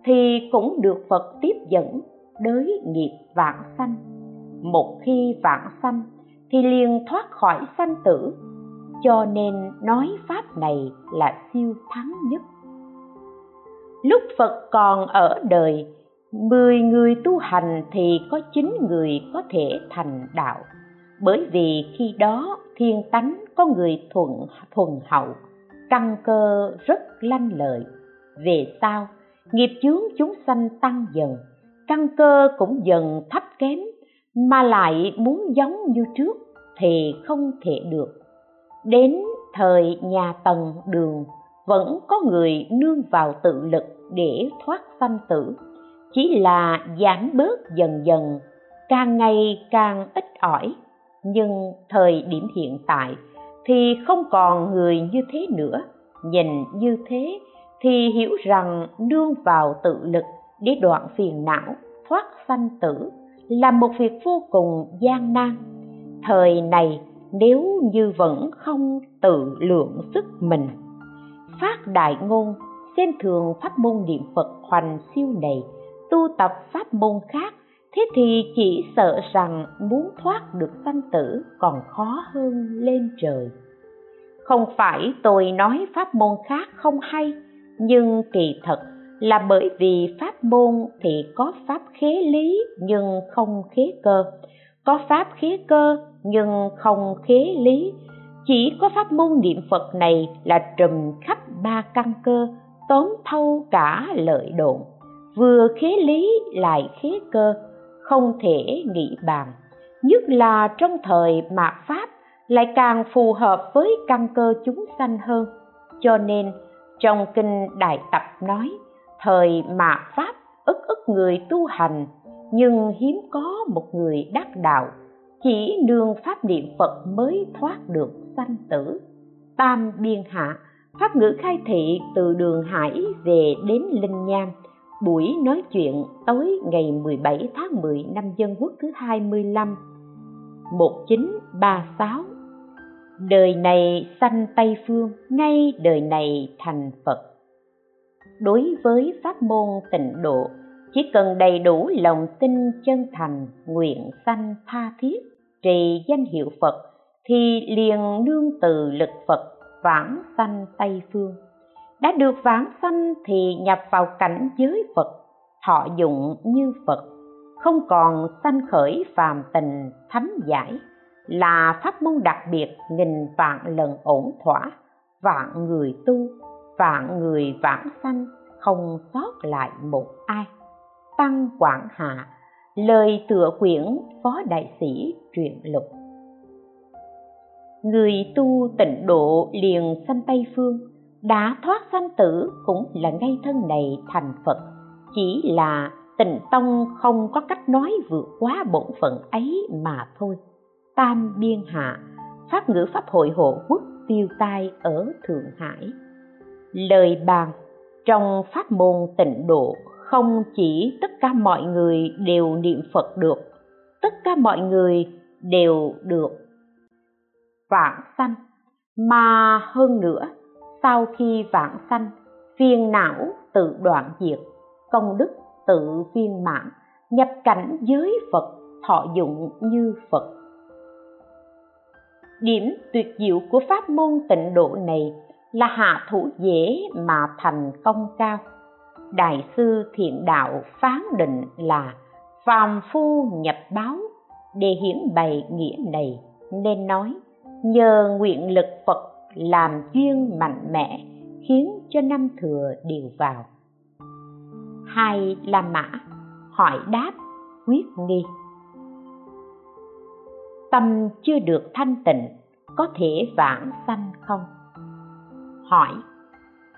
Speaker 1: thì cũng được phật tiếp dẫn đới nghiệp vạn sanh. Một khi vạn sanh, thì liền thoát khỏi sanh tử. Cho nên nói pháp này là siêu thắng nhất. Lúc phật còn ở đời, mười người tu hành thì có chín người có thể thành đạo. Bởi vì khi đó thiên tánh có người thuận, thuần hậu, căn cơ rất lanh lợi. Về sau, nghiệp chướng chúng sanh tăng dần căn cơ cũng dần thấp kém, mà lại muốn giống như trước thì không thể được. Đến thời nhà tần đường, vẫn có người nương vào tự lực để thoát sanh tử. Chỉ là giảm bớt dần dần, càng ngày càng ít ỏi. Nhưng thời điểm hiện tại thì không còn người như thế nữa. Nhìn như thế thì hiểu rằng nương vào tự lực để đoạn phiền não, thoát sanh tử là một việc vô cùng gian nan. Thời này, nếu như vẫn không tự lượng sức mình, phát đại ngôn, xem thường pháp môn niệm phật hoành siêu này, tu tập pháp môn khác, thế thì chỉ sợ rằng muốn thoát được sanh tử còn khó hơn lên trời. Không phải tôi nói pháp môn khác không hay, nhưng kỳ thật là bởi vì pháp môn thì có pháp khế lý nhưng không khế cơ. Có pháp khế cơ nhưng không khế lý. Chỉ có pháp môn niệm phật này là trùm khắp ba căn cơ, tóm thâu cả lợi độn. Vừa khế lý lại khế cơ, không thể nghĩ bàn. Nhất là trong thời mạt pháp lại càng phù hợp với căn cơ chúng sanh hơn. Cho nên, trong kinh đại tập nói thời mạt pháp ức ức người tu hành nhưng hiếm có một người đắc đạo chỉ nương pháp niệm phật mới thoát được sanh tử tam biên hạ pháp ngữ khai thị từ đường hải về đến linh nham buổi nói chuyện tối ngày 17 tháng 10 năm Dân Quốc thứ 25 1936 Đời này sanh Tây Phương, ngay đời này thành Phật. Đối với pháp môn tịnh độ, chỉ cần đầy đủ lòng tin chân thành, nguyện sanh tha thiết, trì danh hiệu Phật, thì liền nương từ lực Phật vãng sanh Tây Phương. Đã được vãng sanh thì nhập vào cảnh giới Phật, thọ dụng như Phật, không còn sanh khởi phàm tình thánh giải, là pháp môn đặc biệt nghìn vạn lần ổn thỏa, vạn người tu, vạn người vãng sanh, không sót lại một ai. Tăng Quảng Hạ, lời tựa quyển Phó Đại sĩ truyện lục. Người tu tịnh độ liền sanh tây phương đã thoát sanh tử cũng là ngay thân này thành phật. Chỉ là tịnh tông không có cách nói vượt quá bổn phận ấy mà thôi. Tam biên hạ pháp ngữ pháp hội hộ quốc tiêu tai ở thượng hải lời bàn. Trong pháp môn tịnh độ, không chỉ tất cả mọi người đều niệm phật được. Tất cả mọi người đều được vãng sanh. Mà hơn nữa, sau khi vãng sanh, phiền não tự đoạn diệt, công đức tự viên mãn, nhập cảnh giới phật, thọ dụng như phật. Điểm tuyệt diệu của pháp môn tịnh độ này là hạ thủ dễ mà thành công cao. Đại sư thiện đạo phán định là phàm phu nhập báo, để hiển bày nghĩa này nên nói, nhờ nguyện lực phật làm duyên mạnh mẽ khiến cho năm thừa đều vào. Hai là mã hỏi đáp quyết nghi. Tâm chưa được thanh tịnh, có thể vãng sanh không? Hỏi,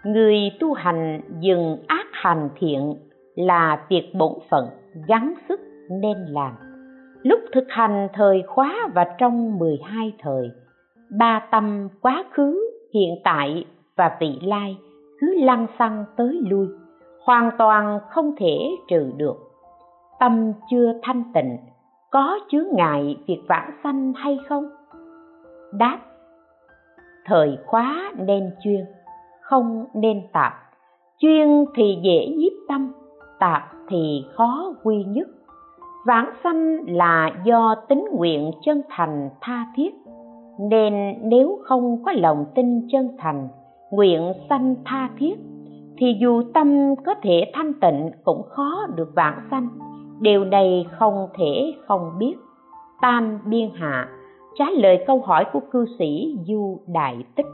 Speaker 1: người tu hành dừng ác hành thiện là việc bổn phận gắng sức nên làm. Lúc thực hành thời khóa và trong 12 thời, ba tâm quá khứ, hiện tại và vị lai cứ lăn xăng tới lui, hoàn toàn không thể trừ được. Tâm chưa thanh tịnh, có chướng ngại việc vãng sanh hay không? Đáp thời khóa nên chuyên, không nên tạp. Chuyên thì dễ nhiếp tâm, tạp thì khó quy nhất. Vãng sanh là do tính nguyện chân thành tha thiết, nên nếu không có lòng tin chân thành, nguyện sanh tha thiết, thì dù tâm có thể thanh tịnh cũng khó được vãng sanh. Điều này không thể không biết. Tam biên hạ trả lời câu hỏi của cư sĩ du đại tích.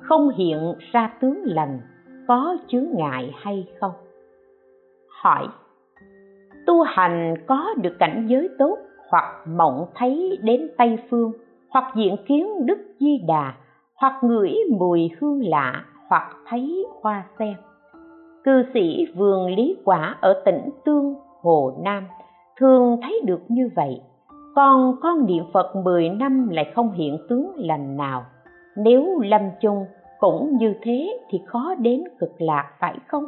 Speaker 1: Không hiện ra tướng lành, có chướng ngại hay không? Hỏi, tu hành có được cảnh giới tốt hoặc mộng thấy đến tây phương, hoặc diện kiến đức di đà, hoặc ngửi mùi hương lạ, hoặc thấy hoa sen? Cư sĩ vườn lý quả ở tỉnh tương hồ nam thường thấy được như vậy còn con niệm phật 10 năm lại không hiện tướng lành nào. Nếu lâm chung, cũng như thế thì khó đến cực lạc, phải không?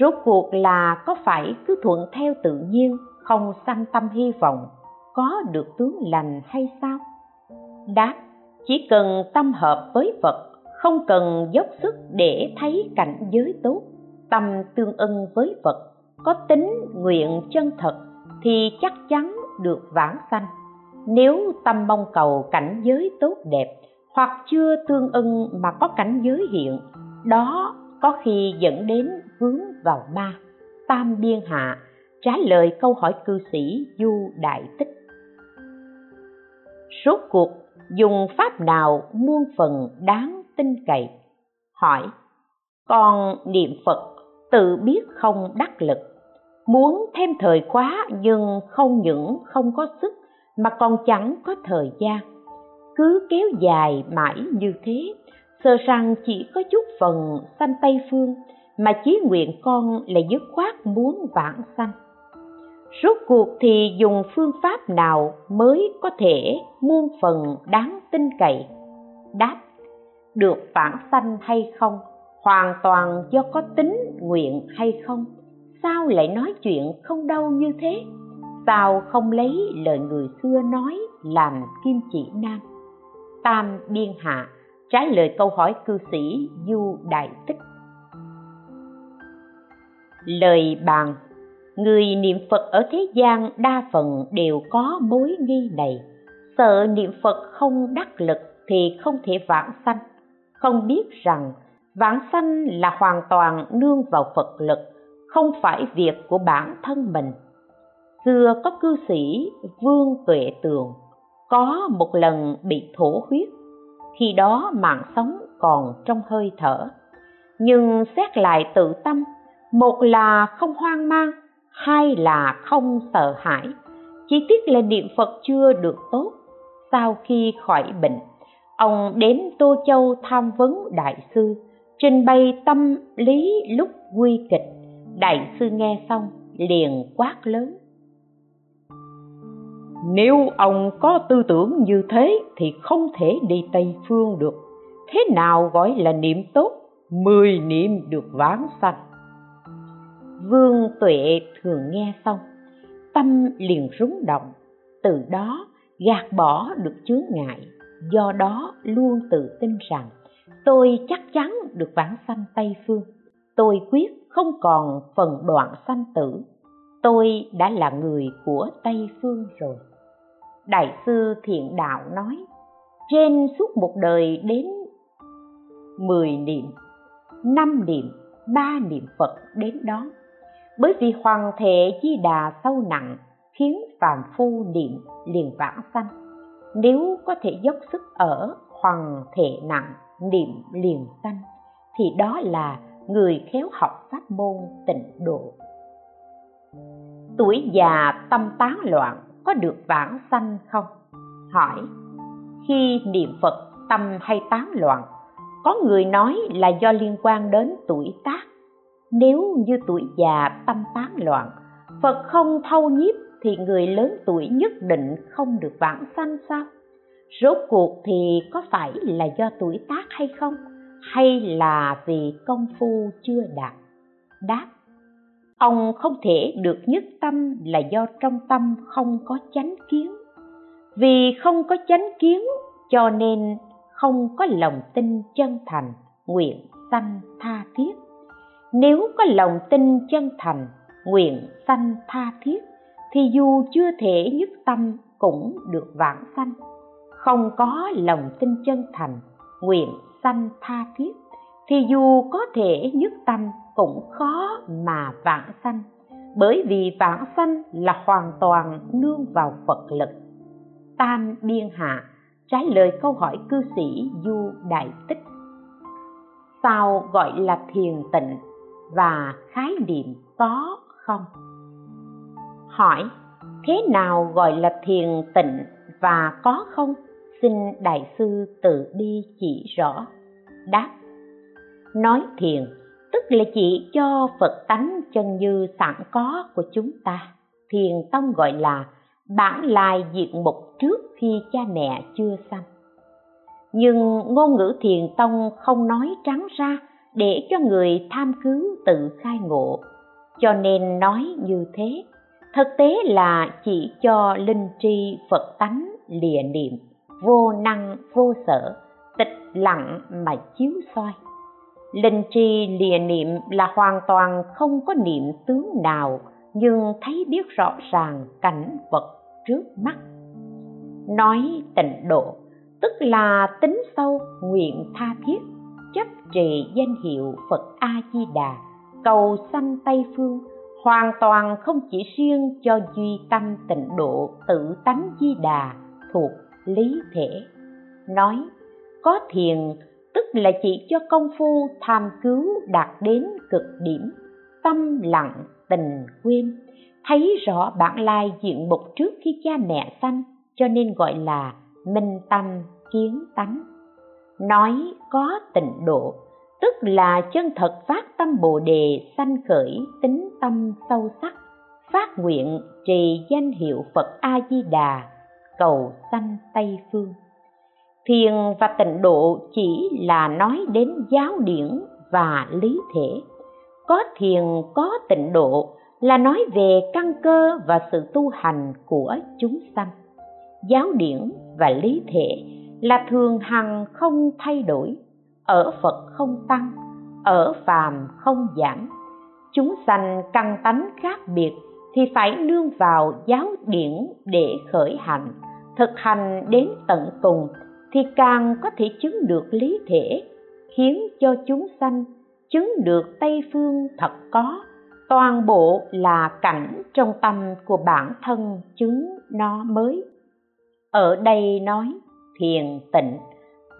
Speaker 1: Rốt cuộc là có phải cứ thuận theo tự nhiên, không sanh tâm hy vọng, có được tướng lành hay sao? Đáp, chỉ cần tâm hợp với phật, không cần dốc sức để thấy cảnh giới tốt, tâm tương ưng với phật, có tính nguyện chân thật thì chắc chắn được vãng sanh. Nếu tâm mong cầu cảnh giới tốt đẹp, hoặc chưa tương ưng mà có cảnh giới hiện, đó có khi dẫn đến vướng vào ma. Tam biên hạ trả lời câu hỏi cư sĩ du đại tích. Rốt cuộc dùng pháp nào muôn phần đáng tin cậy? Hỏi con niệm phật tự biết không đắc lực? Muốn thêm thời khóa nhưng không những không có sức mà còn chẳng có thời gian. Cứ kéo dài mãi như thế, sợ rằng chỉ có chút phần sanh tây phương mà chí nguyện con là dứt khoát muốn vãng sanh. Rốt cuộc thì dùng phương pháp nào mới có thể muôn phần đáng tin cậy? Đáp, được vãng sanh hay không? Hoàn toàn do có tính nguyện hay không? Sao lại nói chuyện không đau như thế? Sao không lấy lời người xưa nói làm kim chỉ nam? Tam biên hạ trả lời câu hỏi cư sĩ du đại tích. Lời bàn, người niệm phật ở thế gian đa phần đều có mối nghi này. Sợ niệm phật không đắc lực thì không thể vãng sanh. Không biết rằng vãng sanh là hoàn toàn nương vào phật lực không phải việc của bản thân mình. Xưa có cư sĩ vương tuệ tường, có một lần bị thổ huyết, khi đó mạng sống còn trong hơi thở. Nhưng xét lại tự tâm, một là không hoang mang, hai là không sợ hãi. Chỉ tiếc là niệm phật chưa được tốt, sau khi khỏi bệnh, ông đến tô châu tham vấn đại sư, trình bày tâm lý lúc nguy kịch đại sư nghe xong, liền quát lớn. Nếu ông có tư tưởng như thế thì không thể đi tây phương được. Thế nào gọi là niệm tốt? Mười niệm được vãng sanh. Vương tuệ thường nghe xong, tâm liền rúng động. Từ đó, gạt bỏ được chướng ngại. Do đó, luôn tự tin rằng, tôi chắc chắn được vãng sanh tây phương. Tôi quyết không còn phần đoạn sanh tử. Tôi đã là người của tây phương rồi. Đại sư thiện đạo nói, trên suốt một đời đến mười niệm, năm niệm, ba niệm phật đến đó. Bởi vì hoàng thể di đà sâu nặng khiến phàm phu niệm liền vãng sanh. Nếu có thể dốc sức ở hoàng thể nặng, niệm liền sanh, thì đó là người khéo học pháp môn tịnh độ. Tuổi già tâm tán loạn có được vãng sanh không? Hỏi. Khi niệm phật, tâm hay tán loạn, có người nói là do liên quan đến tuổi tác. Nếu như tuổi già tâm tán loạn, phật không thâu nhiếp thì người lớn tuổi nhất định không được vãng sanh sao? Rốt cuộc thì có phải là do tuổi tác hay không? Hay là vì công phu chưa đạt? Đáp, ông không thể được nhất tâm là do trong tâm không có chánh kiến. Vì không có chánh kiến cho nên không có lòng tin chân thành, nguyện sanh tha thiết. Nếu có lòng tin chân thành, nguyện sanh tha thiết, thì dù chưa thể nhất tâm cũng được vãng sanh. Không có lòng tin chân thành, nguyện sanh tha thiết thì dù có thể nhất tâm cũng khó mà vãng sanh, bởi vì vãng sanh là hoàn toàn nương vào phật lực. Tam biên hạ trả lời câu hỏi cư sĩ du đại tích. Sao gọi là thiền tịnh và khái niệm có không? Hỏi, thế nào gọi là thiền tịnh và có không? Xin đại sư tự đi chỉ rõ. Đáp, nói thiền, tức là chỉ cho phật tánh chân như sẵn có của chúng ta. Thiền tông gọi là bản lai diện mục trước khi cha mẹ chưa sanh. Nhưng ngôn ngữ thiền tông không nói trắng ra để cho người tham cứu tự khai ngộ. Cho nên nói như thế, thực tế là chỉ cho linh tri phật tánh lìa niệm vô năng, vô sở, tịch lặng mà chiếu soi. Linh tri lìa niệm là hoàn toàn không có niệm tướng nào, nhưng thấy biết rõ ràng cảnh vật trước mắt. Nói tịnh độ, tức là tính sâu, nguyện tha thiết, chấp trì danh hiệu phật a di đà cầu sanh tây phương, hoàn toàn không chỉ riêng cho duy tâm tịnh độ, tự tánh di đà thuộc lý thể. Nói, có thiền, tức là chỉ cho công phu tham cứu đạt đến cực điểm, tâm lặng, tình quên. Thấy rõ bản lai diện mục trước khi cha mẹ sanh, cho nên gọi là minh tâm kiến tánh. Nói có tịnh độ, tức là chân thật phát tâm bồ đề sanh khởi tính tâm sâu sắc, phát nguyện trì danh hiệu phật a di đà cầu sanh tây phương. Thiền và tịnh độ chỉ là nói đến giáo điển và lý thể. Có thiền, có tịnh độ là nói về căn cơ và sự tu hành của chúng sanh. Giáo điển và lý thể là thường hằng không thay đổi, ở phật không tăng, ở phàm không giảm. Chúng sanh căn tánh khác biệt thì phải nương vào giáo điển để khởi hành. Thực hành đến tận cùng thì càng có thể chứng được lý thể, khiến cho chúng sanh chứng được tây phương thật có. Toàn bộ là cảnh trong tâm của bản thân chứng nó mới. Ở đây nói thiền tịnh,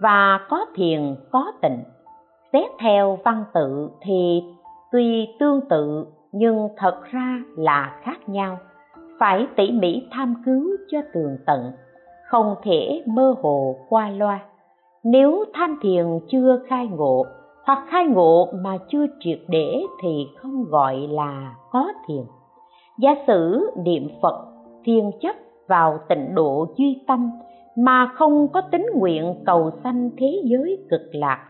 Speaker 1: và có thiền, có tịnh. Xét theo văn tự thì tuy tương tự nhưng thật ra là khác nhau. Phải tỉ mỉ tham cứu cho tường tận, không thể mơ hồ qua loa. Nếu tham thiền chưa khai ngộ, hoặc khai ngộ mà chưa triệt để thì không gọi là có thiền. Giả sử niệm phật thiên chấp vào tịnh độ duy tâm mà không có tính nguyện cầu sanh thế giới cực lạc,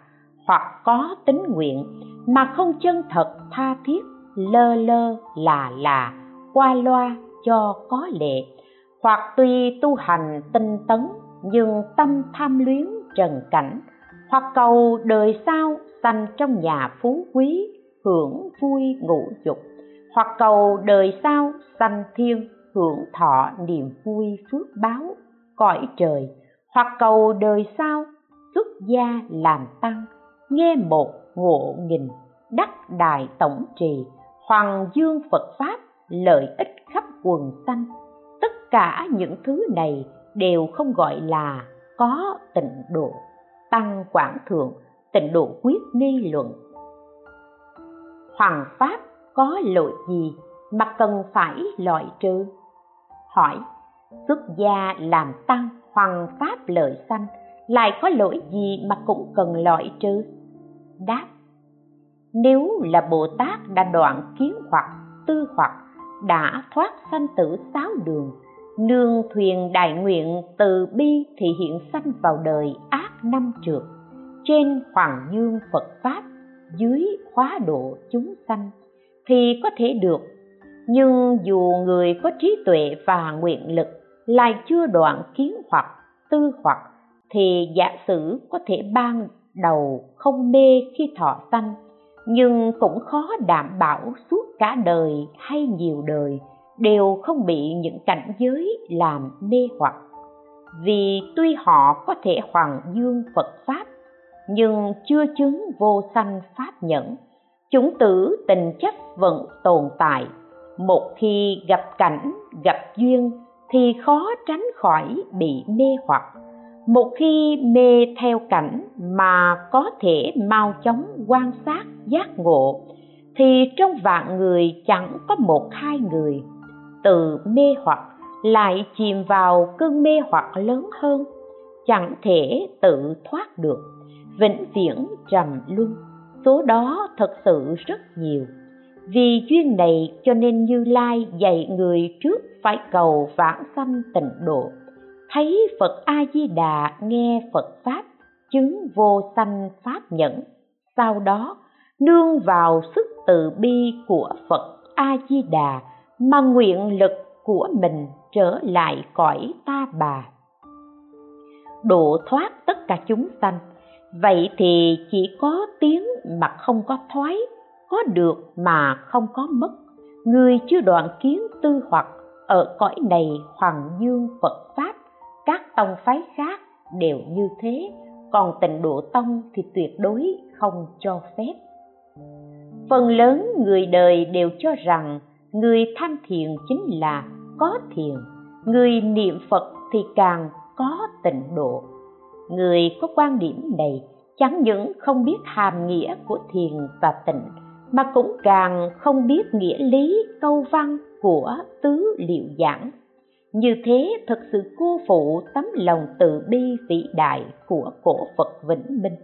Speaker 1: hoặc có tính nguyện mà không chân thật tha thiết lơ lơ, là là, qua loa cho có lệ. Hoặc tuy tu hành tinh tấn, nhưng tâm tham luyến trần cảnh. Hoặc cầu đời sau sanh trong nhà phú quý, hưởng vui ngũ dục. Hoặc cầu đời sau sanh thiên, hưởng thọ niềm vui phước báo, cõi trời. Hoặc cầu đời sau xuất gia làm tăng, nghe một ngộ nghìn đắc đại tổng trì hoàng dương phật pháp lợi ích khắp quần sanh. Tất cả những thứ này đều không gọi là có tịnh độ, tăng quảng thượng, tịnh độ quyết ni luận. Hoàng pháp có lỗi gì mà cần phải loại trừ? Hỏi, xuất gia làm tăng hoàng pháp lợi sanh lại có lỗi gì mà cũng cần loại trừ? Đáp nếu là bồ tát đã đoạn kiến hoặc tư hoặc, đã thoát sanh tử sáu đường, nương thuyền đại nguyện từ bi thì hiện sanh vào đời ác năm trượt. Trên hoàng dương phật pháp, dưới hóa độ chúng sanh, thì có thể được. Nhưng dù người có trí tuệ và nguyện lực, lại chưa đoạn kiến hoặc tư hoặc, thì giả sử có thể ban đầu không mê khi thọ sanh nhưng cũng khó đảm bảo suốt cả đời hay nhiều đời đều không bị những cảnh giới làm mê hoặc. Vì tuy họ có thể hoàng dương phật pháp, nhưng chưa chứng vô sanh pháp nhẫn. Chúng tử tình chấp vẫn tồn tại. Một khi gặp cảnh, gặp duyên thì khó tránh khỏi bị mê hoặc một khi mê theo cảnh mà có thể mau chóng quan sát giác ngộ, thì trong vạn người chẳng có một hai người. Từ mê hoặc lại chìm vào cơn mê hoặc lớn hơn, chẳng thể tự thoát được. Vĩnh viễn trầm luân, số đó thật sự rất nhiều. Vì duyên này cho nên như lai dạy người trước phải cầu vãng sanh tịnh độ thấy phật a di đà nghe phật pháp, chứng vô sanh pháp nhẫn. Sau đó, nương vào sức từ bi của phật a di đà mà nguyện lực của mình trở lại cõi ta bà. Độ thoát tất cả chúng sanh. Vậy thì chỉ có tiếng mà không có thoái, có được mà không có mất. Người chưa đoạn kiến tư hoặc ở cõi này hoàng dương phật pháp các tông phái khác đều như thế, còn tịnh độ tông thì tuyệt đối không cho phép. Phần lớn người đời đều cho rằng người tham thiền chính là có thiền, người niệm phật thì càng có tịnh độ. Người có quan điểm này chẳng những không biết hàm nghĩa của thiền và tịnh, mà cũng càng không biết nghĩa lý, câu văn của tứ liệu giảng như thế thật sự cô phụ tấm lòng từ bi vĩ đại của cổ phật vĩnh minh.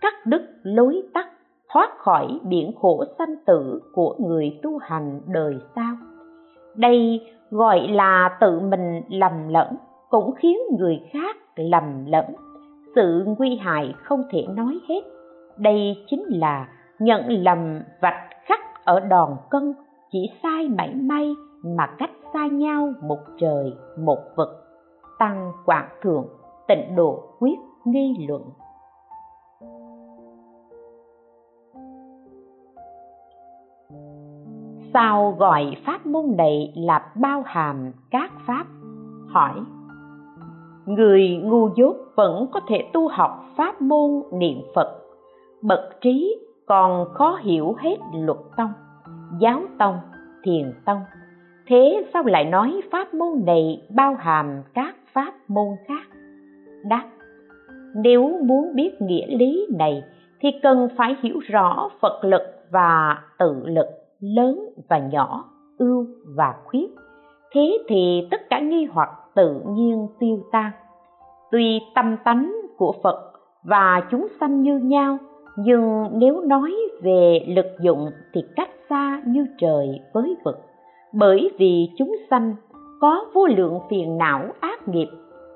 Speaker 1: Cắt đứt lối tắt, thoát khỏi biển khổ sanh tử của người tu hành đời sau. Đây gọi là tự mình lầm lẫn, cũng khiến người khác lầm lẫn. Sự nguy hại không thể nói hết. Đây chính là nhận lầm vạch khắc ở đòn cân, chỉ sai mảy may mà cách xa nhau một trời, một vực, tăng quảng thượng, tịnh độ quyết nghi luận. Sao gọi pháp môn này là bao hàm các pháp? Hỏi. Người ngu dốt vẫn có thể tu học pháp môn niệm phật. Bậc trí còn khó hiểu hết luật tông, giáo tông, thiền tông thế sao lại nói pháp môn này bao hàm các pháp môn khác? Đáp, nếu muốn biết nghĩa lý này thì cần phải hiểu rõ phật lực và tự lực lớn và nhỏ, ưu và khuyết. Thế thì tất cả nghi hoặc tự nhiên tiêu tan. Tuy tâm tánh của phật và chúng sanh như nhau, nhưng nếu nói về lực dụng thì cách xa như trời với vực bởi vì chúng sanh có vô lượng phiền não ác nghiệp,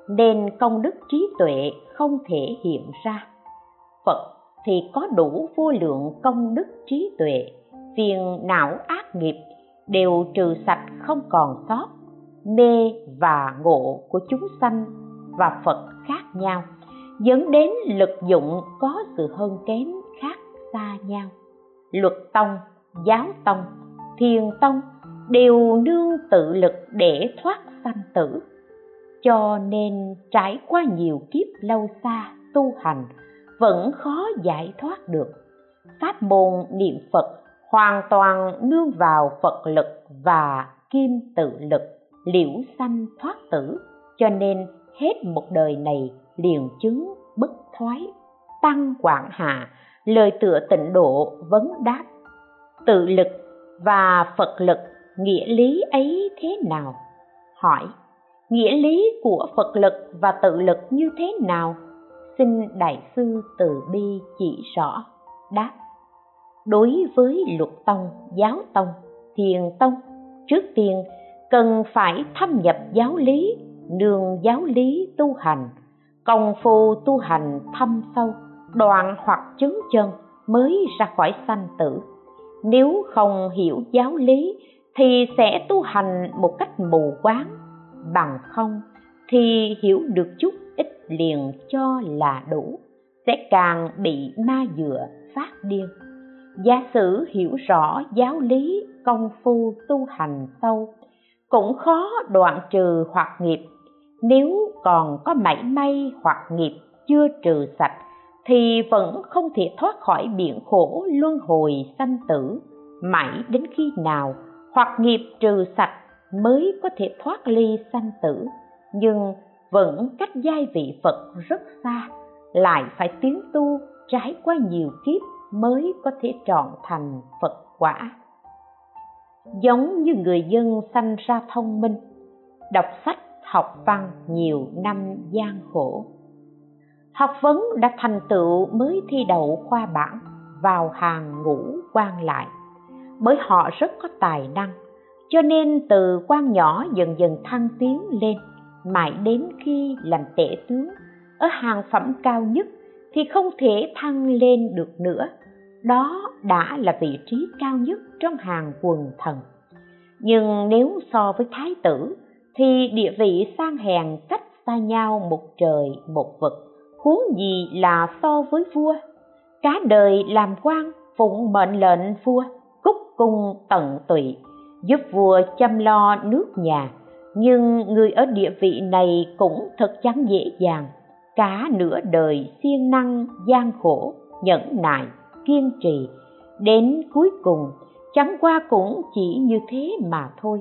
Speaker 1: nên công đức trí tuệ không thể hiện ra. Phật thì có đủ vô lượng công đức trí tuệ, phiền não ác nghiệp đều trừ sạch không còn sót, mê và ngộ của chúng sanh và phật khác nhau, dẫn đến lực dụng có sự hơn kém khác xa nhau. Luật tông, giáo tông, thiền tông đều nương tự lực để thoát sanh tử. Cho nên trải qua nhiều kiếp lâu xa tu hành, vẫn khó giải thoát được. Pháp môn niệm phật hoàn toàn nương vào phật lực và kim tự lực, liễu sanh thoát tử. Cho nên hết một đời này liền chứng bất thoái, tăng quảng hạ, lời tựa tịnh độ, vấn đáp. Tự lực và phật lực nghĩa lý ấy thế nào? Hỏi, nghĩa lý của phật lực và tự lực như thế nào? Xin đại sư từ bi chỉ rõ. Đáp, đối với luật tông, giáo tông, thiền tông, trước tiên cần phải thâm nhập giáo lý, nương giáo lý tu hành, công phu tu hành thâm sâu, đoạn hoặc chứng chân mới ra khỏi sanh tử. Nếu không hiểu giáo lý thì sẽ tu hành một cách mù quáng. Bằng không thì hiểu được chút ít liền cho là đủ, sẽ càng bị ma dựa phát điên. Giả sử hiểu rõ giáo lý công phu tu hành sâu, cũng khó đoạn trừ hoặc nghiệp. Nếu còn có mảy may hoặc nghiệp chưa trừ sạch, thì vẫn không thể thoát khỏi biển khổ luân hồi sanh tử. Mãi đến khi nào hoặc nghiệp trừ sạch mới có thể thoát ly sanh tử. Nhưng vẫn cách giai vị phật rất xa, lại phải tiến tu, trải qua nhiều kiếp mới có thể trọn thành phật quả. Giống như người dân sanh ra thông minh, đọc sách, học văn nhiều năm gian khổ. Học vấn đã thành tựu mới thi đậu khoa bảng vào hàng ngũ quan lại bởi họ rất có tài năng. Cho nên từ quan nhỏ dần dần thăng tiến lên, mãi đến khi làm tể tướng, ở hàng phẩm cao nhất thì không thể thăng lên được nữa. Đó đã là vị trí cao nhất trong hàng quần thần. Nhưng nếu so với thái tử thì địa vị sang hèn cách xa nhau một trời một vực, huống gì là so với vua. Cả đời làm quan phụng mệnh lệnh vua cung tận tụy, giúp vua chăm lo nước nhà. Nhưng người ở địa vị này cũng thật chẳng dễ dàng. Cả nửa đời siêng năng, gian khổ, nhẫn nại, kiên trì. Đến cuối cùng, chẳng qua cũng chỉ như thế mà thôi.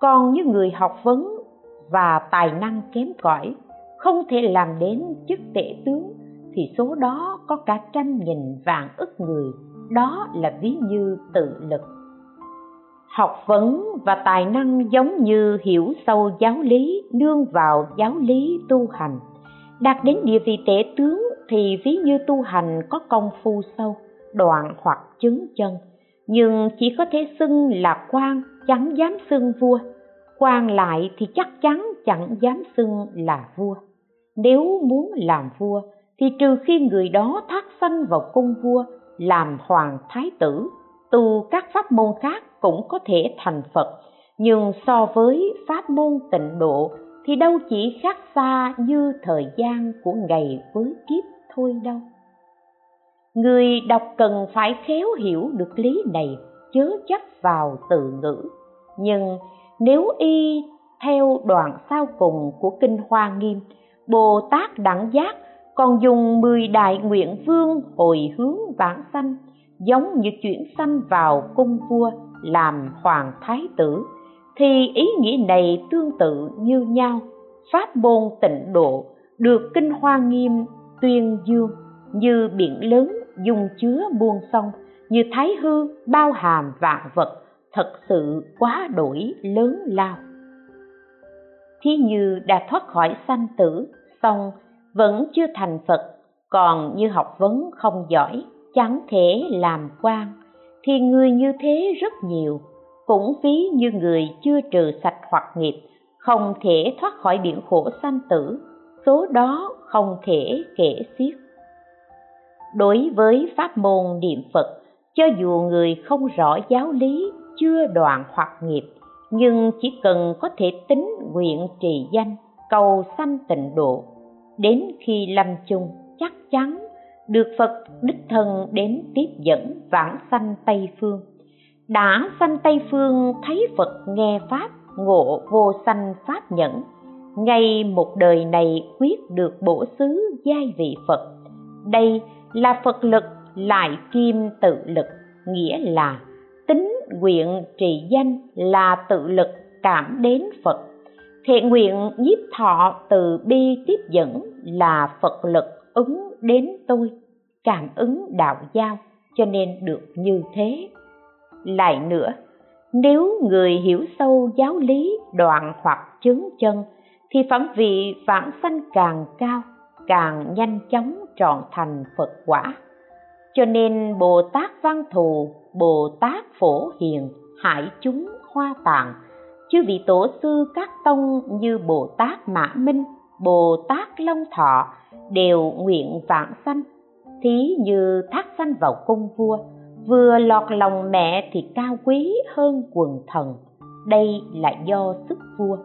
Speaker 1: Còn như người học vấn và tài năng kém cỏi, không thể làm đến chức tể tướng, thì số đó có cả trăm nghìn vạn ức người. Đó là ví như tự lực học vấn và tài năng giống như hiểu sâu giáo lý, nương vào giáo lý tu hành. Đạt đến địa vị tể tướng thì ví như tu hành có công phu sâu, đoạn hoặc chứng chân. Nhưng chỉ có thể xưng là quan chẳng dám xưng vua. Quan lại thì chắc chắn chẳng dám xưng là vua. Nếu muốn làm vua, thì trừ khi người đó thác sanh vào cung vua, làm hoàng thái tử tu các pháp môn khác cũng có thể thành phật. Nhưng so với pháp môn tịnh độ, thì đâu chỉ khác xa như thời gian của ngày với kiếp thôi đâu. Người đọc cần phải khéo hiểu được lý này, chớ chấp vào từ ngữ. Nhưng nếu y theo đoạn sau cùng của kinh hoa nghiêm, bồ tát đẳng giác còn dùng mười đại nguyện vương hồi hướng vãng sanh giống như chuyển sanh vào cung vua làm hoàng thái tử, thì ý nghĩa này tương tự như nhau. Pháp môn tịnh độ được kinh hoa nghiêm tuyên dương như biển lớn dung chứa muôn sông, như thái hư bao hàm vạn vật, thật sự quá đổi lớn lao. Thí như đã thoát khỏi sanh tử song vẫn chưa thành phật, còn như học vấn không giỏi chẳng thể làm quan, thì người như thế rất nhiều, cũng ví như người chưa trừ sạch hoặc nghiệp, không thể thoát khỏi biển khổ sanh tử, số đó không thể kể xiết. Đối với pháp môn niệm phật, cho dù người không rõ giáo lý, chưa đoạn hoặc nghiệp, nhưng chỉ cần có thể tính nguyện trì danh, cầu sanh tịnh độ, đến khi lâm chung, chắc chắn được phật đích thân đến tiếp dẫn vãng sanh tây phương. Đã sanh tây phương, thấy phật nghe pháp, ngộ vô sanh pháp nhẫn. Ngay một đời này quyết được bổ xứ giai vị phật. Đây là phật lực lại kim tự lực, nghĩa là tính nguyện trì danh là tự lực cảm đến phật. Thiện nguyện nhiếp thọ từ bi tiếp dẫn là phật lực ứng đến tôi, cảm ứng đạo giao, cho nên được như thế. Lại nữa, nếu người hiểu sâu giáo lý, đoạn hoặc chứng chân, thì phẩm vị vãng sanh càng cao, càng nhanh chóng trọn thành phật quả. Cho nên bồ tát văn thù, bồ tát phổ hiền hải chúng hoa tạng, chứ vị tổ sư các tông như bồ tát mã minh, bồ tát long thọ đều nguyện vãng sanh. Thí như thác sanh vào cung vua, vừa lọt lòng mẹ thì cao quý hơn quần thần. Đây là do sức vua.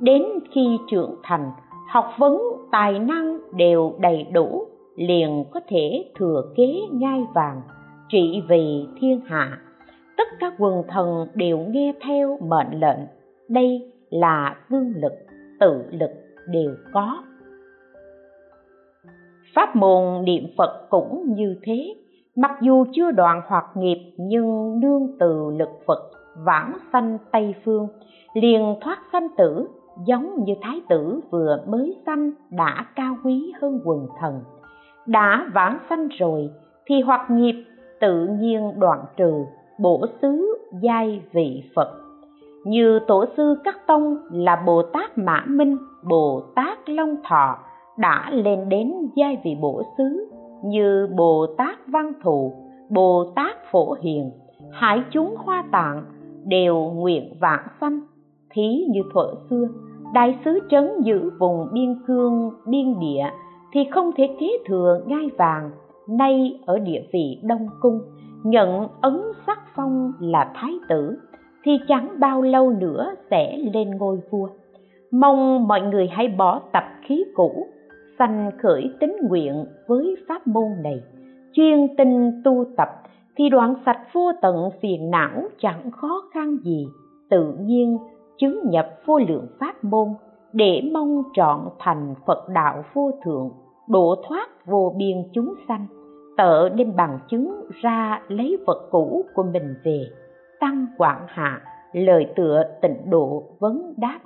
Speaker 1: Đến khi trưởng thành, học vấn, tài năng đều đầy đủ, liền có thể thừa kế ngai vàng, trị vì thiên hạ. Tất cả quần thần đều nghe theo mệnh lệnh. Đây là vương lực, tự lực đều có pháp môn niệm phật cũng như thế. Mặc dù chưa đoạn hoặc nghiệp, nhưng nương từ lực phật vãng sanh tây phương, liền thoát sanh tử, giống như thái tử vừa mới sanh đã cao quý hơn quần thần. Đã vãng sanh rồi, thì hoặc nghiệp tự nhiên đoạn trừ, bổ xứ giai vị phật. Như tổ sư các tông là bồ tát mã minh, bồ tát long thọ đã lên đến giai vị bổ xứ như bồ tát văn thù, bồ tát phổ hiền, hải chúng hoa tạng đều nguyện vãng sanh. Thí như thuở xưa, đại sứ trấn giữ vùng biên cương, biên địa thì không thể kế thừa ngai vàng, nay ở địa vị đông cung, nhận ấn sắc phong là thái tử, thì chẳng bao lâu nữa sẽ lên ngôi vua. Mong mọi người hãy bỏ tập khí cũ sanh khởi tính nguyện với pháp môn này, chuyên tinh tu tập, thì đoạn sạch vô tận phiền não chẳng khó khăn gì, tự nhiên chứng nhập vô lượng pháp môn để mong trọn thành phật đạo vô thượng, độ thoát vô biên chúng sanh, tợ đem bằng chứng ra lấy vật cũ của mình về, tăng quảng hạ lời tựa tịnh độ vấn đáp.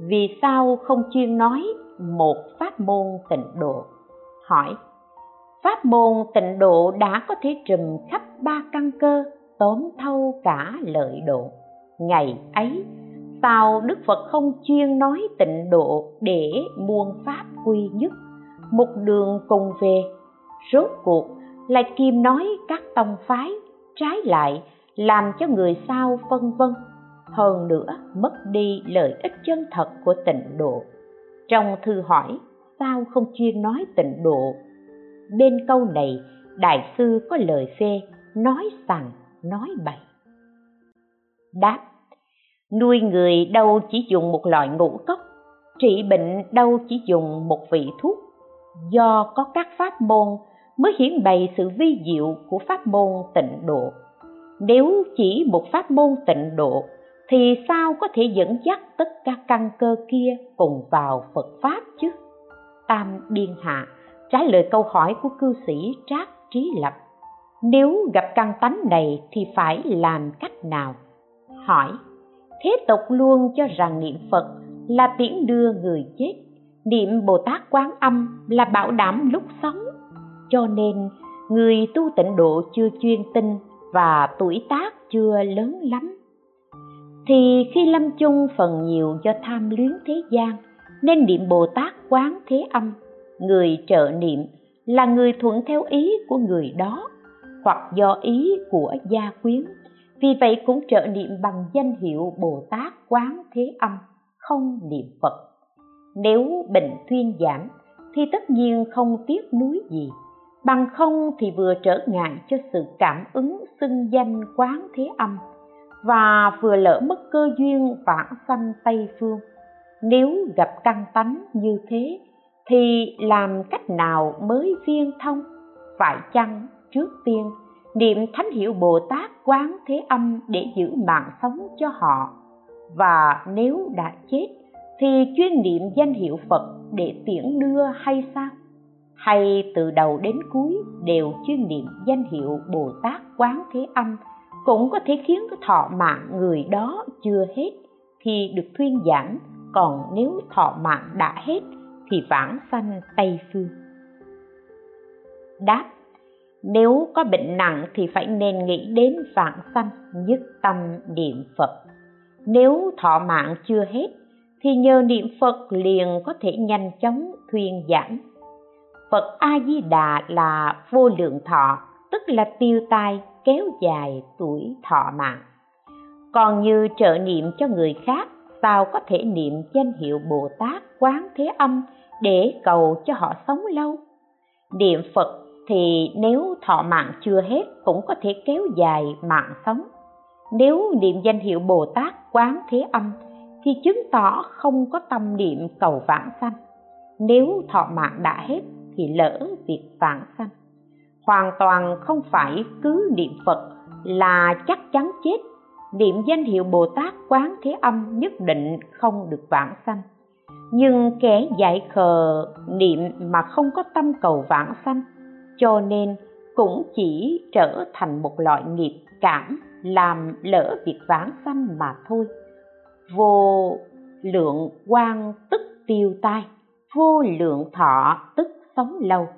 Speaker 1: Vì sao không chuyên nói một pháp môn tịnh độ. Hỏi, pháp môn tịnh độ đã có thể trùm khắp ba căn cơ, tóm thâu cả lợi độ. Ngày ấy, sao đức phật không chuyên nói tịnh độ để muôn pháp quy nhất, một đường cùng về? Rốt cuộc lại kim nói các tông phái trái lại làm cho người sau vân vân, hơn nữa mất đi lợi ích chân thật của tịnh độ trong thư hỏi, sao không chuyên nói tịnh độ? Bên câu này, đại sư có lời phê, nói rằng, nói bậy. Đáp, nuôi người đâu chỉ dùng một loại ngũ cốc, trị bệnh đâu chỉ dùng một vị thuốc. Do có các pháp môn mới hiển bày sự vi diệu của pháp môn tịnh độ. Nếu chỉ một pháp môn tịnh độ thì sao có thể dẫn dắt tất cả căn cơ kia cùng vào phật pháp chứ? Tam biên hạ trả lời câu hỏi của cư sĩ trác trí lập. Nếu gặp căn tánh này thì phải làm cách nào? Hỏi. Thế tục luôn cho rằng niệm phật là tiễn đưa người chết. Niệm bồ tát quán âm là bảo đảm lúc sống. Cho nên, người tu tịnh độ chưa chuyên tinh và tuổi tác chưa lớn lắm thì khi lâm chung phần nhiều do tham luyến thế gian, nên niệm bồ tát quán thế âm, người trợ niệm là người thuận theo ý của người đó, hoặc do ý của gia quyến. Vì vậy cũng trợ niệm bằng danh hiệu bồ tát quán thế âm, không niệm phật. Nếu bệnh thuyên giảm, thì tất nhiên không tiếc nuối gì. Bằng không thì vừa trở ngại cho sự cảm ứng xưng danh quán thế âm và vừa lỡ mất cơ duyên vãng sanh tây phương. Nếu gặp căn tánh như thế, thì làm cách nào mới viên thông? Phải chăng trước tiên, niệm thánh hiệu bồ tát quán thế âm để giữ mạng sống cho họ? Và nếu đã chết, thì chuyên niệm danh hiệu phật để tiễn đưa hay sao? Hay từ đầu đến cuối đều chuyên niệm danh hiệu bồ tát quán thế âm cũng có thể khiến cái thọ mạng người đó chưa hết thì được thuyên giảng. Còn nếu thọ mạng đã hết thì vãng sanh tây phương. Đáp, nếu có bệnh nặng thì phải nên nghĩ đến vãng sanh nhất tâm niệm phật. Nếu thọ mạng chưa hết thì nhờ niệm phật liền có thể nhanh chóng thuyên giảng. Phật a di đà là vô lượng thọ, tức là tiêu tai kéo dài tuổi thọ mạng. Còn như trợ niệm cho người khác, sao có thể niệm danh hiệu bồ tát quán thế âm để cầu cho họ sống lâu? Niệm phật thì nếu thọ mạng chưa hết cũng có thể kéo dài mạng sống. Nếu niệm danh hiệu bồ tát quán thế âm thì chứng tỏ không có tâm niệm cầu vãng sanh. Nếu thọ mạng đã hết thì lỡ việc vãng sanh hoàn toàn không phải cứ niệm phật là chắc chắn chết. Niệm danh hiệu bồ tát quán thế âm nhất định không được vãng sanh. Nhưng kẻ dạy khờ niệm mà không có tâm cầu vãng sanh, cho nên cũng chỉ trở thành một loại nghiệp cảm làm lỡ việc vãng sanh mà thôi. Vô lượng quan tức tiêu tai, vô lượng thọ tức sống lâu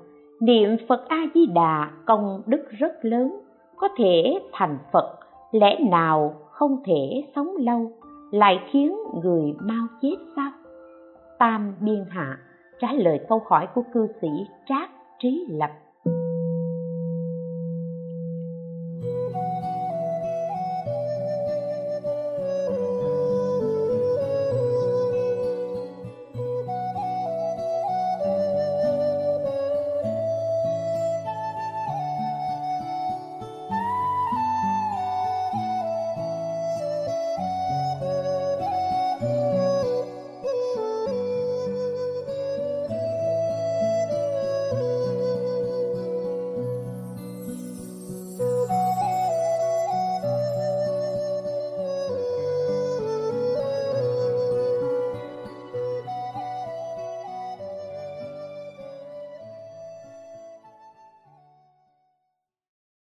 Speaker 1: niệm phật a di đà công đức rất lớn, có thể thành phật, lẽ nào không thể sống lâu, lại khiến người mau chết sao? Tam biên hạ trả lời câu hỏi của cư sĩ trác trí lập.